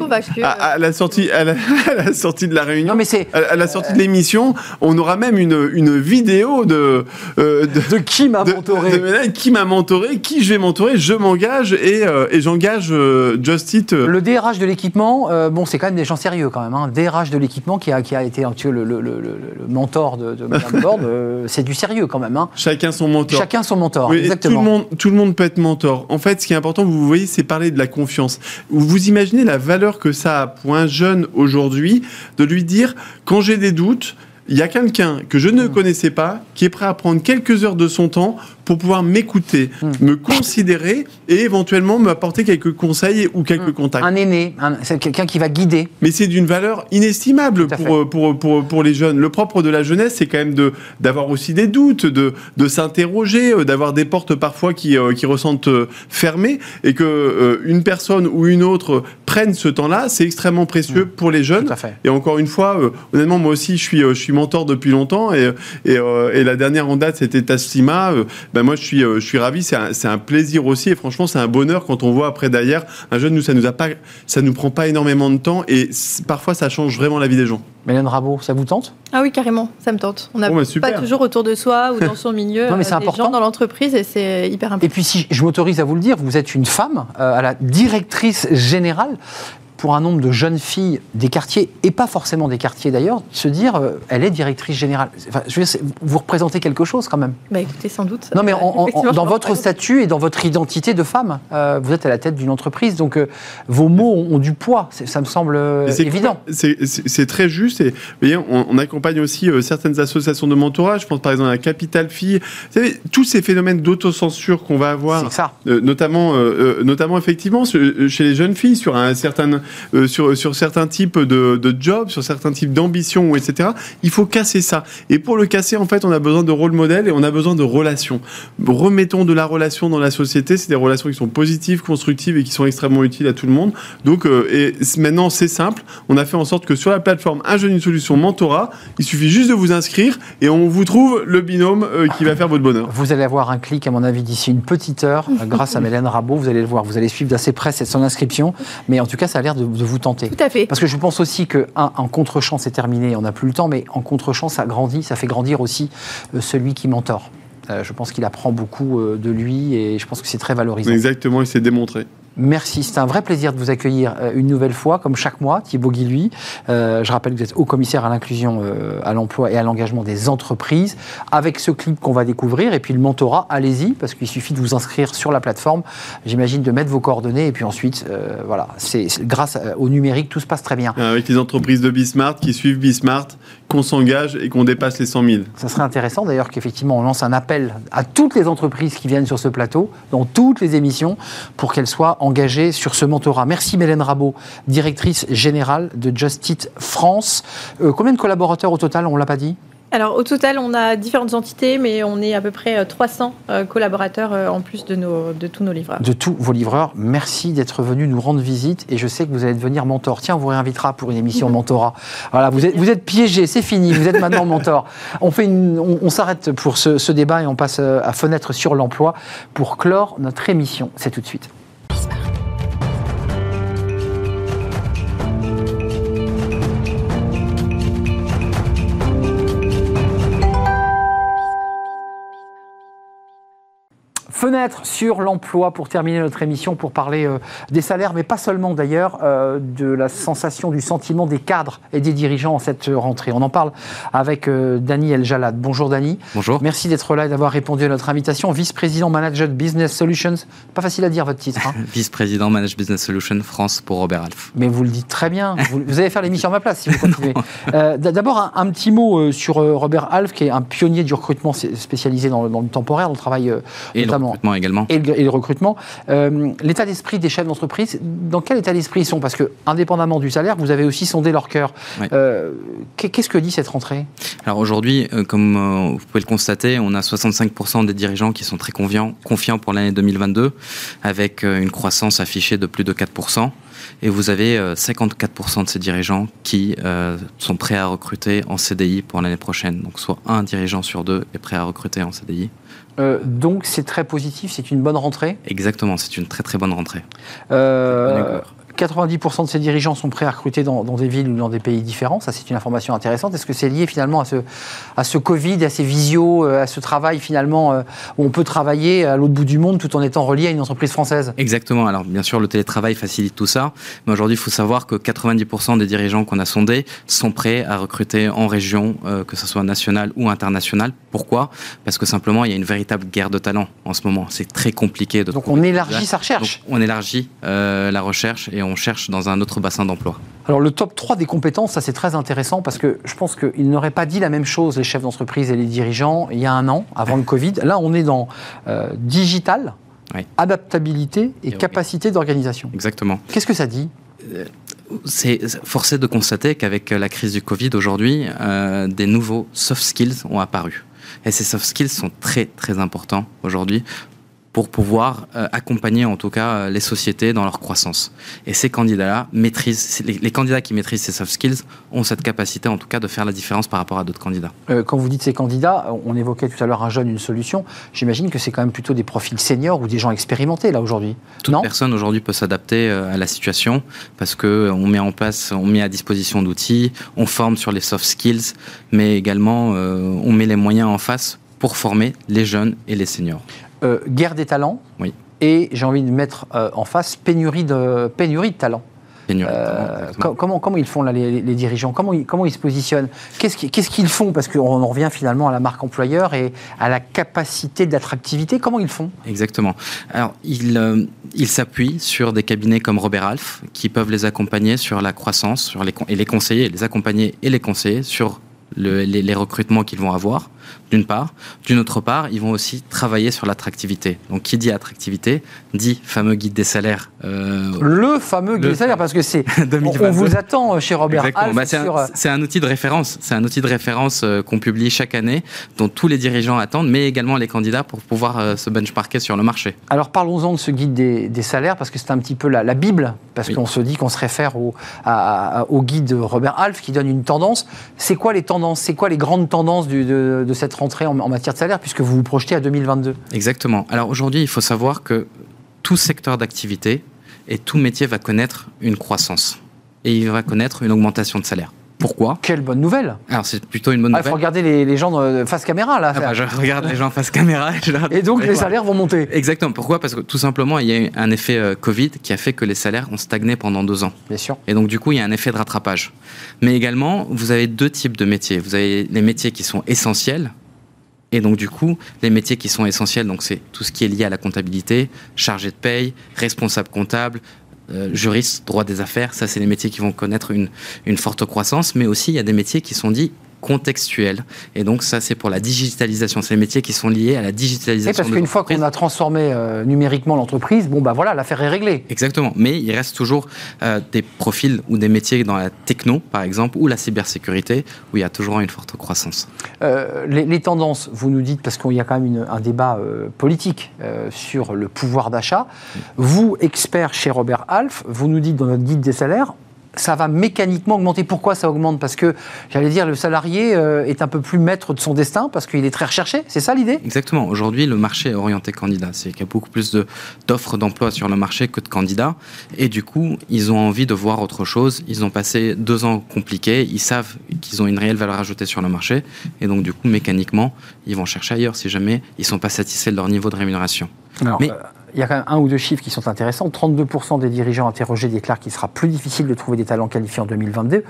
à, la sortie, (laughs) à la, sortie de la réunion, mais c'est à, la sortie de l'émission, on aura même une, une vidéo de, euh, de, qui m'a mentoré, de, qui m'a mentoré, qui je vais mentorer, je m'engage et, euh, et j'engage euh, Just It. Le DRH de l'équipement, bon, c'est quand même des gens sérieux quand même. Hein. DRH de l'équipement qui a, qui a été le, le, mentor de, de Madame (laughs) Borde, euh, c'est du sérieux quand même. Hein. Chacun son mentor. Chacun son mentor, exactement. Tout le, monde, tout le monde peut être mentor. En fait, ce qui est important, vous voyez, c'est parler de la confiance. Vous imaginez la valeur que ça a pour un jeune aujourd'hui de lui dire, quand j'ai des doutes, il y a quelqu'un que je ne mmh. connaissais pas qui est prêt à prendre quelques heures de son temps pour pouvoir m'écouter, hmm. me considérer et éventuellement m'apporter quelques conseils ou quelques hmm. contacts. Un aîné, c'est quelqu'un qui va guider. Mais c'est d'une valeur inestimable pour, pour, pour, pour, les jeunes. Le propre de la jeunesse, c'est quand même de, d'avoir aussi des doutes, de, de s'interroger, euh, d'avoir des portes parfois qui, euh, qui ressentent euh, fermées et que une personne ou une autre prenne ce temps-là, c'est extrêmement précieux hmm. pour les jeunes. Tout à fait. Et encore une fois, honnêtement, moi aussi, je suis, je suis mentor depuis longtemps et, et, et la dernière en date, c'était Tassima. Ben moi je suis, euh, je suis ravi, c'est un, un, plaisir aussi et franchement c'est un bonheur quand on voit après derrière un jeune, nous ça nous a pas, ça nous prend pas énormément de temps et parfois ça change vraiment la vie des gens. Mélène Rabot, ça vous tente? Ah oui, carrément, ça me tente. On n'a bah, pas toujours autour de soi ou dans son milieu (laughs) non, mais c'est euh, important. gens dans l'entreprise et c'est hyper important. Et puis si je m'autorise à vous le dire, vous êtes une femme euh, à la directrice générale pour un nombre de jeunes filles des quartiers, et pas forcément des quartiers d'ailleurs, se dire euh, elle est directrice générale. Enfin, je veux dire, vous représentez quelque chose quand même. Bah écoutez, sans doute. Non, mais dans votre statut et dans votre identité de femme, euh, vous êtes à la tête d'une entreprise, donc euh, vos mots ont, du poids. Ça me semble évident. C'est très juste. Et vous voyez, on, accompagne aussi certaines associations de mentorat. Je pense par exemple à la Capital Fille. Vous savez, tous ces phénomènes d'autocensure qu'on va avoir, notamment, notamment effectivement chez les jeunes filles, sur un certain euh, sur, sur certains types de, de jobs, sur certains types d'ambitions, etc. Il faut casser ça. Et pour le casser, en fait, on a besoin de rôle modèle et on a besoin de relations. Remettons de la relation dans la société. C'est des relations qui sont positives, constructives et qui sont extrêmement utiles à tout le monde. Donc, euh, et maintenant, c'est simple. On a fait en sorte que sur la plateforme Un jeune, une solution mentorat, il suffit juste de vous inscrire et on vous trouve le binôme euh, qui va faire votre bonheur. Vous allez avoir un clic, à mon avis, d'ici une petite heure, grâce à Mélène Rabot. Vous allez le voir. Vous allez suivre d'assez près cette son inscription. Mais en tout cas, ça a l'air de de vous tenter. Tout à fait. Parce que je pense aussi que, un, en contre-champ, c'est terminé, on n'a plus le temps, mais en contre-champ, ça grandit, ça fait grandir aussi euh, celui qui mentore. Euh, je pense qu'il apprend beaucoup euh, de lui et je pense que c'est très valorisant. Exactement, il s'est démontré. Merci, c'est un vrai plaisir de vous accueillir euh, une nouvelle fois, comme chaque mois, Thibaut Guilhuy. Euh, je rappelle que vous êtes haut commissaire à l'inclusion, euh, à l'emploi et à l'engagement des entreprises. Avec ce clip qu'on va découvrir et puis le mentorat, allez-y, parce qu'il suffit de vous inscrire sur la plateforme. J'imagine de mettre vos coordonnées et puis ensuite, voilà, c'est grâce au numérique, tout se passe très bien. Avec les entreprises de Bismart qui suivent Bismart, qu'on s'engage et qu'on dépasse les 100 000. Ça serait intéressant d'ailleurs qu'effectivement on lance un appel à toutes les entreprises qui viennent sur ce plateau, dans toutes les émissions, pour qu'elles soient engagées sur ce mentorat. Merci Mélène Rabot, directrice générale de Just Eat France. Euh, combien de collaborateurs au total, on ne l'a pas dit? Alors au total, on a différentes entités, mais on est à peu près 300 euh, euh, collaborateurs euh, en plus de, nos, de tous nos livreurs. De tous vos livreurs, merci d'être venu nous rendre visite et je sais que vous allez devenir mentor. Tiens, on vous réinvitera pour une émission (laughs) mentorat. Voilà, vous êtes, vous êtes piégé, c'est fini, vous êtes maintenant (laughs) mentor. On, fait on, s'arrête pour ce, ce débat et on passe à Fenêtre sur l'emploi pour clore notre émission. C'est tout de suite. Fenêtre sur l'emploi pour terminer notre émission, pour parler euh, des salaires, mais pas seulement d'ailleurs, euh, de la sensation, du sentiment des cadres et des dirigeants en cette rentrée. On en parle avec euh, Dany El Jalad. Bonjour Dany. Bonjour. Merci d'être là et d'avoir répondu à notre invitation. Vice-président Manager Business Solutions. Pas facile à dire votre titre. Hein. (laughs) Vice-président Manage Business Solutions France pour Robert Alf. Mais vous le dites très bien. Vous, vous allez faire l'émission à ma place si vous (laughs) continuez. Euh, D'abord, un, un, petit mot euh, sur euh, Robert Alf, qui est un pionnier du recrutement spécialisé dans le, dans le temporaire, dans le travail euh, notamment. Le recrutement également. Et le, et le recrutement. Euh, l'état d'esprit des chefs d'entreprise, dans quel état d'esprit ils sont? Parce que, indépendamment du salaire, vous avez aussi sondé leur cœur. Euh, Qu'est-ce que dit cette rentrée? Alors aujourd'hui, euh, comme vous pouvez le constater, on a 65% des dirigeants qui sont très confiants, confiants pour l'année 2022, avec une croissance affichée de plus de 4%. Et vous avez euh, 54% de ces dirigeants qui euh, sont prêts à recruter en CDI pour l'année prochaine. Donc soit un dirigeant sur deux est prêt à recruter en CDI. Euh, Donc, c'est très positif, c'est une bonne rentrée? Exactement, c'est une très très bonne rentrée. Euh, 90% de ces dirigeants sont prêts à recruter dans, dans, des villes ou dans des pays différents. Ça, c'est une information intéressante. Est-ce que c'est lié finalement à ce, à ce Covid, à ces visios, euh, à ce travail finalement euh, où on peut travailler à l'autre bout du monde tout en étant relié à une entreprise française? Exactement. Alors, bien sûr, le télétravail facilite tout ça. Mais aujourd'hui, il faut savoir que 90% des dirigeants qu'on a sondés sont prêts à recruter en région, euh, que ce soit national ou international. Pourquoi? Parce que simplement, il y a une véritable guerre de talent en ce moment. C'est très compliqué de Donc, on élargit sa recherche. Donc, on élargit euh, la recherche et on cherche dans un autre bassin d'emploi. Alors le top 3 des compétences, ça c'est très intéressant parce que je pense qu'ils n'auraient pas dit la même chose, les chefs d'entreprise et les dirigeants, il y a un an, avant le Covid. Là, on est dans euh, digital, Oui. adaptabilité et, Et capacité d'organisation. Exactement. Qu'est-ce que ça dit? C'est forcé de constater qu'avec la crise du Covid aujourd'hui, euh, des nouveaux soft skills ont apparu. Et ces soft skills sont très très importants aujourd'hui pour pouvoir euh, accompagner en tout cas euh, les sociétés dans leur croissance. Et ces candidats-là maîtrisent, les, les, candidats qui maîtrisent ces soft skills ont cette capacité en tout cas de faire la différence par rapport à d'autres candidats. Euh, quand vous dites ces candidats, on évoquait tout à l'heure un jeune, une solution. J'imagine que c'est quand même plutôt des profils seniors ou des gens expérimentés là aujourd'hui. Toute non? personne aujourd'hui peut s'adapter à la situation parce que on met en place, on met à disposition d'outils, on forme sur les soft skills, mais également on met les moyens en face pour former les jeunes et les seniors. Euh, guerre des talents. Oui. Et j'ai envie de mettre euh, en face pénurie de, pénurie de talents. Euh, comment, comment ils font là, les, les dirigeants? Comment ils, comment ils se positionnent? Qu'est-ce qu'ils qu'ils font? Parce qu'on en revient finalement à la marque employeur et à la capacité d'attractivité. Comment ils font? Exactement. Alors, ils euh, s'appuient sur des cabinets comme Robert Alf qui peuvent les accompagner sur la croissance sur les, et les conseiller, les accompagner et les conseiller sur le- les, les recrutements qu'ils vont avoir, d'une part. D'une autre part, ils vont aussi travailler sur l'attractivité. Donc, qui dit attractivité, dit fameux guide des salaires. euh, Le fameux guide des salaires, parce que c'est. (laughs) On, 2022. on vous attend chez Robert Bah, c'est, sur, un, euh, c'est un outil de référence. C'est un outil de référence euh, qu'on publie chaque année, dont tous les dirigeants attendent, mais également les candidats pour pouvoir euh, se benchmarker sur le marché. Alors parlons-en de ce guide des, des salaires, parce que c'est un petit peu la, la Bible, parce Oui. qu'on se dit qu'on se réfère au, à- au guide de Robert Alf qui donne une tendance. C'est quoi les tendances? C'est quoi les grandes tendances du- de, de cette rentrée en, matière de salaire, puisque vous vous projetez à 2022 Exactement. Alors aujourd'hui, il faut savoir que tout secteur d'activité et tout métier va connaître une croissance. Et il va connaître une augmentation de salaire. Pourquoi Quelle bonne nouvelle Alors c'est plutôt une bonne Ah, Il faut nouvelle. regarder les, les gens de- face caméra, là. Ah bah, je regarde les gens face caméra. Et, je Et donc les salaires vont monter. Exactement. Pourquoi? Parce que tout simplement, il y a eu un effet euh, Covid qui a fait que les salaires ont stagné pendant deux ans. Bien sûr. Et donc, du coup, il y a un effet de rattrapage. Mais également, vous avez deux types de métiers. Vous avez les métiers qui sont essentiels. Et donc, du coup, les métiers qui sont essentiels, donc c'est tout ce qui est lié à la comptabilité, chargé de paye, responsable comptable, euh, juriste, droit des affaires. Ça, c'est les métiers qui vont connaître une, une forte croissance. Mais aussi, il y a des métiers qui sont dits contextuels. Et donc, ça, c'est pour la digitalisation. C'est les métiers qui sont liés à la Et digitalisation. parce qu'une fois qu'on a transformé euh, numériquement l'entreprise, bon bah voilà, l'affaire est réglée. Exactement, mais il reste toujours euh, des profils ou des métiers dans la techno, par exemple, ou la cybersécurité, où il y a toujours une forte croissance. Euh, les, les tendances, vous nous dites, parce qu'il y a quand même une- un débat politique sur le pouvoir d'achat. Vous, expert chez Robert Alf, vous nous dites dans notre guide des salaires, ça va mécaniquement augmenter. Pourquoi ça augmente? Parce que, j'allais dire, le salarié euh, est un peu plus maître de son destin, parce qu'il est très recherché. C'est ça l'idée? Exactement, aujourd'hui, le marché est orienté candidat. C'est qu'il y a beaucoup plus de- d'offres d'emploi sur le marché que de candidats. Et du coup, ils ont envie de voir autre chose. Ils ont passé deux ans compliqués. Ils savent qu'ils ont une réelle valeur ajoutée sur le marché. Et donc, du coup, mécaniquement, ils vont chercher ailleurs si jamais ils ne sont pas satisfaits de leur niveau de rémunération. Mais il y a quand même un ou deux chiffres qui sont intéressants. 32% des dirigeants interrogés déclarent qu'il sera plus difficile de trouver des talents qualifiés en 2022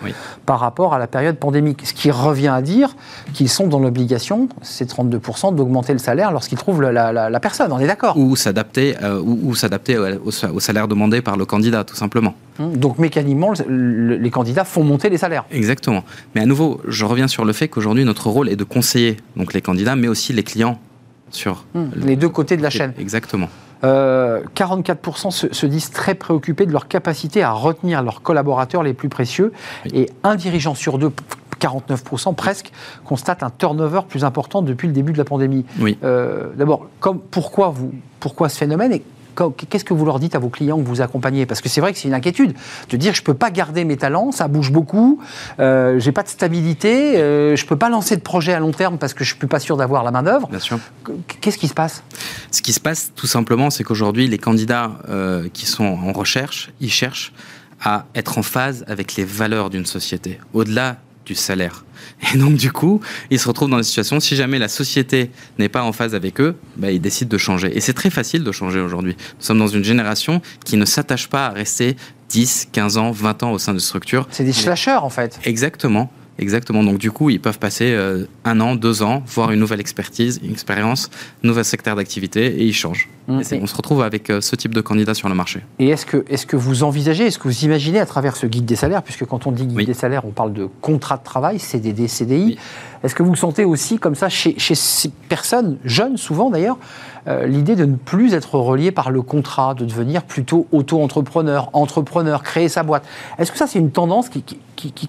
par rapport à la période pandémique. Ce qui revient à dire qu'ils sont dans l'obligation, ces 32%, d'augmenter le salaire lorsqu'ils trouvent la, personne. On est d'accord Ou s'adapter euh, ou, s'adapter au, salaire demandé par le candidat, tout simplement. Hum, donc mécaniquement, les candidats font monter les salaires. Exactement. Mais à nouveau, je reviens sur le fait qu'aujourd'hui, notre rôle est de conseiller donc les candidats, mais aussi les clients sur hum, les deux côtés de la chaîne. Exactement. 44% euh, se, disent très préoccupés de leur capacité à retenir leurs collaborateurs les plus précieux. Et un dirigeant sur deux, 49% presque, constate un turnover plus important depuis le début de la pandémie. Oui. Euh, D'abord, pourquoi, vous, pourquoi ce phénomène et qu'est-ce que vous leur dites à vos clients que vous accompagnez? Parce que c'est vrai que c'est une inquiétude de dire je ne peux pas garder mes talents, ça bouge beaucoup, euh, j'ai pas de stabilité, euh, je ne peux pas lancer de projet à long terme parce que je ne suis pas sûr d'avoir la main d'œuvre. Bien sûr. Qu'est-ce qui se passe? Ce qui se passe tout simplement, c'est qu'aujourd'hui les candidats euh, qui sont en recherche, ils cherchent à être en phase avec les valeurs d'une société, au-delà du salaire. Et donc, du coup, ils se retrouvent dans une situation, si jamais la société n'est pas en phase avec eux, bah, ils décident de changer. Et c'est très facile de changer aujourd'hui. Nous sommes dans une génération qui ne s'attache pas à rester 10, 15 ans, 20 ans au sein de structures. C'est des slashers, en fait. Exactement. Exactement. Donc du coup, ils peuvent passer euh, un an, deux ans, voir une nouvelle expertise, une expérience, un nouvel secteur d'activité et ils changent. Mmh. on se retrouve avec euh, ce type de candidat sur le marché. Et est-ce que, est que vous envisagez, est-ce que vous imaginez à travers ce guide des salaires, puisque quand on dit guide des salaires, on parle de contrat de travail, CDD, CDI, est-ce que vous sentez aussi comme ça chez, chez ces personnes, jeunes souvent d'ailleurs, euh, l'idée de ne plus être relié par le contrat, de devenir plutôt auto-entrepreneur, entrepreneur, créer sa boîte. Est-ce que ça, c'est une tendance qui, qui, qui,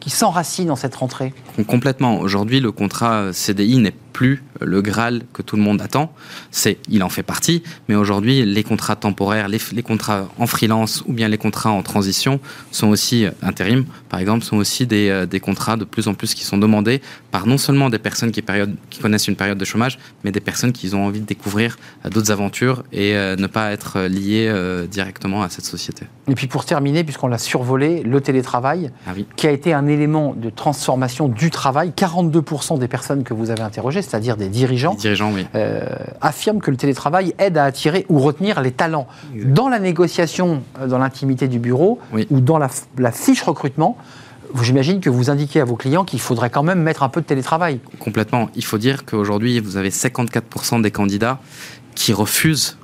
qui s'enracine dans cette rentrée? Complètement. Aujourd'hui, le contrat CDI n'est plus le Graal que tout le monde attend. C'est, il en fait partie, mais aujourd'hui, les contrats temporaires, les, contrats en freelance ou bien les contrats en transition sont aussi euh, intérim, par exemple, sont aussi des, euh, des, contrats de plus en plus qui sont demandés par non seulement des personnes qui, qui connaissent une période de chômage, mais des personnes qui ont envie de découvrir euh, d'autres aventures et ne pas être liées directement à cette société. Et puis pour terminer, puisqu'on l'a survolé, le télétravail, ah oui. qui a été un élément de transformation du travail. 42% des personnes que vous avez interrogées, c'est-à-dire des dirigeants, euh, affirment que le télétravail aide à attirer ou retenir les talents. Dans la négociation, euh, dans l'intimité du bureau ou dans la, fiche recrutement, J'imagine que vous indiquez à vos clients qu'il faudrait quand même mettre un peu de télétravail. Complètement. Il faut dire qu'aujourd'hui, vous avez 54% des candidats qui refusent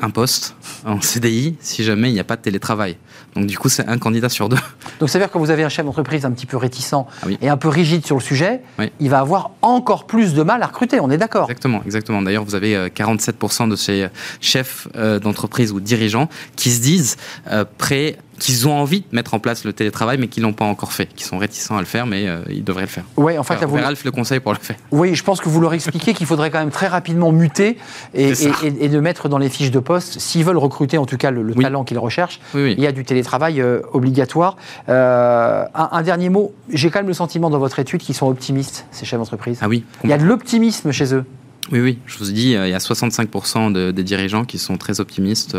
un poste en CDI si jamais il n'y a pas de télétravail. Donc du coup, c'est un candidat sur deux. Donc ça veut dire que vous avez un chef d'entreprise un petit peu réticent ah et un peu rigide sur le sujet, il va avoir encore plus de mal à recruter, on est d'accord Exactement, exactement. D'ailleurs, vous avez 47% euh, de ces chefs euh, d'entreprise ou dirigeants qui se disent euh, prêts qu'ils ont envie de mettre en place le télétravail, mais qui l'ont pas encore fait, qui sont réticents à le faire, mais euh, ils devraient le faire. Oui, en fait, vous... Ralph le conseil pour le faire. Oui, je pense que vous leur expliquez qu'il faudrait quand même très rapidement muter et, et, de mettre dans les fiches de poste, s'ils veulent recruter en tout cas le, talent qu'ils recherchent, il y a du télétravail euh, obligatoire. Euh, un, dernier mot, j'ai quand même le sentiment dans votre étude qu'ils sont optimistes, ces chefs d'entreprise. Ah oui. Il y a de l'optimisme chez eux. Oui, oui, je vous ai dit, il y a 65% des dirigeants qui sont très optimistes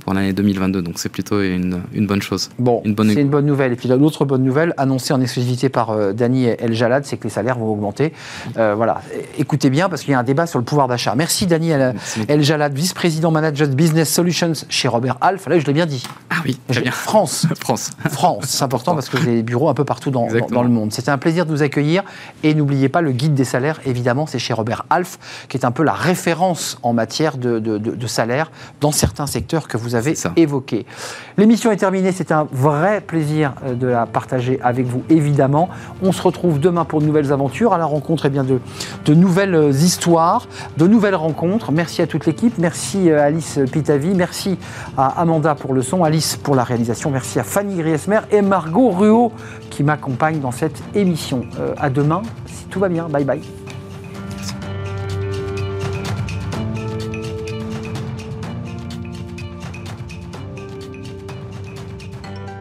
pour l'année 2022. Donc c'est plutôt une, une, bonne chose. Bon, c'est une bonne nouvelle. Et puis l'autre bonne nouvelle, annoncée en exclusivité par euh, Dany El Jalad, c'est que les salaires vont augmenter. Euh, voilà, écoutez bien parce qu'il y a un débat sur le pouvoir d'achat. Merci Dany El, Jalad, vice-président manager Business Solutions chez Robert Half. Là, je l'ai bien dit. Ah oui, très bien. France. (laughs) France. France, c'est important parce que j'ai des bureaux un peu partout dans, dans, le monde. C'était un plaisir de vous accueillir. Et n'oubliez pas, le guide des salaires, évidemment, c'est chez Robert Half, qui est un peu la référence en matière de, de, de, de salaire dans certains secteurs que vous vous avez évoqué. L'émission est terminée, c'est un vrai plaisir euh, de la partager avec vous, évidemment. On se retrouve demain pour de nouvelles aventures, à la rencontre eh bien, de, de nouvelles euh, histoires, de nouvelles rencontres. Merci à toute l'équipe, merci euh, Alice Pitavi, merci à Amanda pour le son, Alice pour la réalisation, merci à Fanny Griesmer et Margot Ruot qui m'accompagnent dans cette émission. à demain, si tout va bien. Bye bye.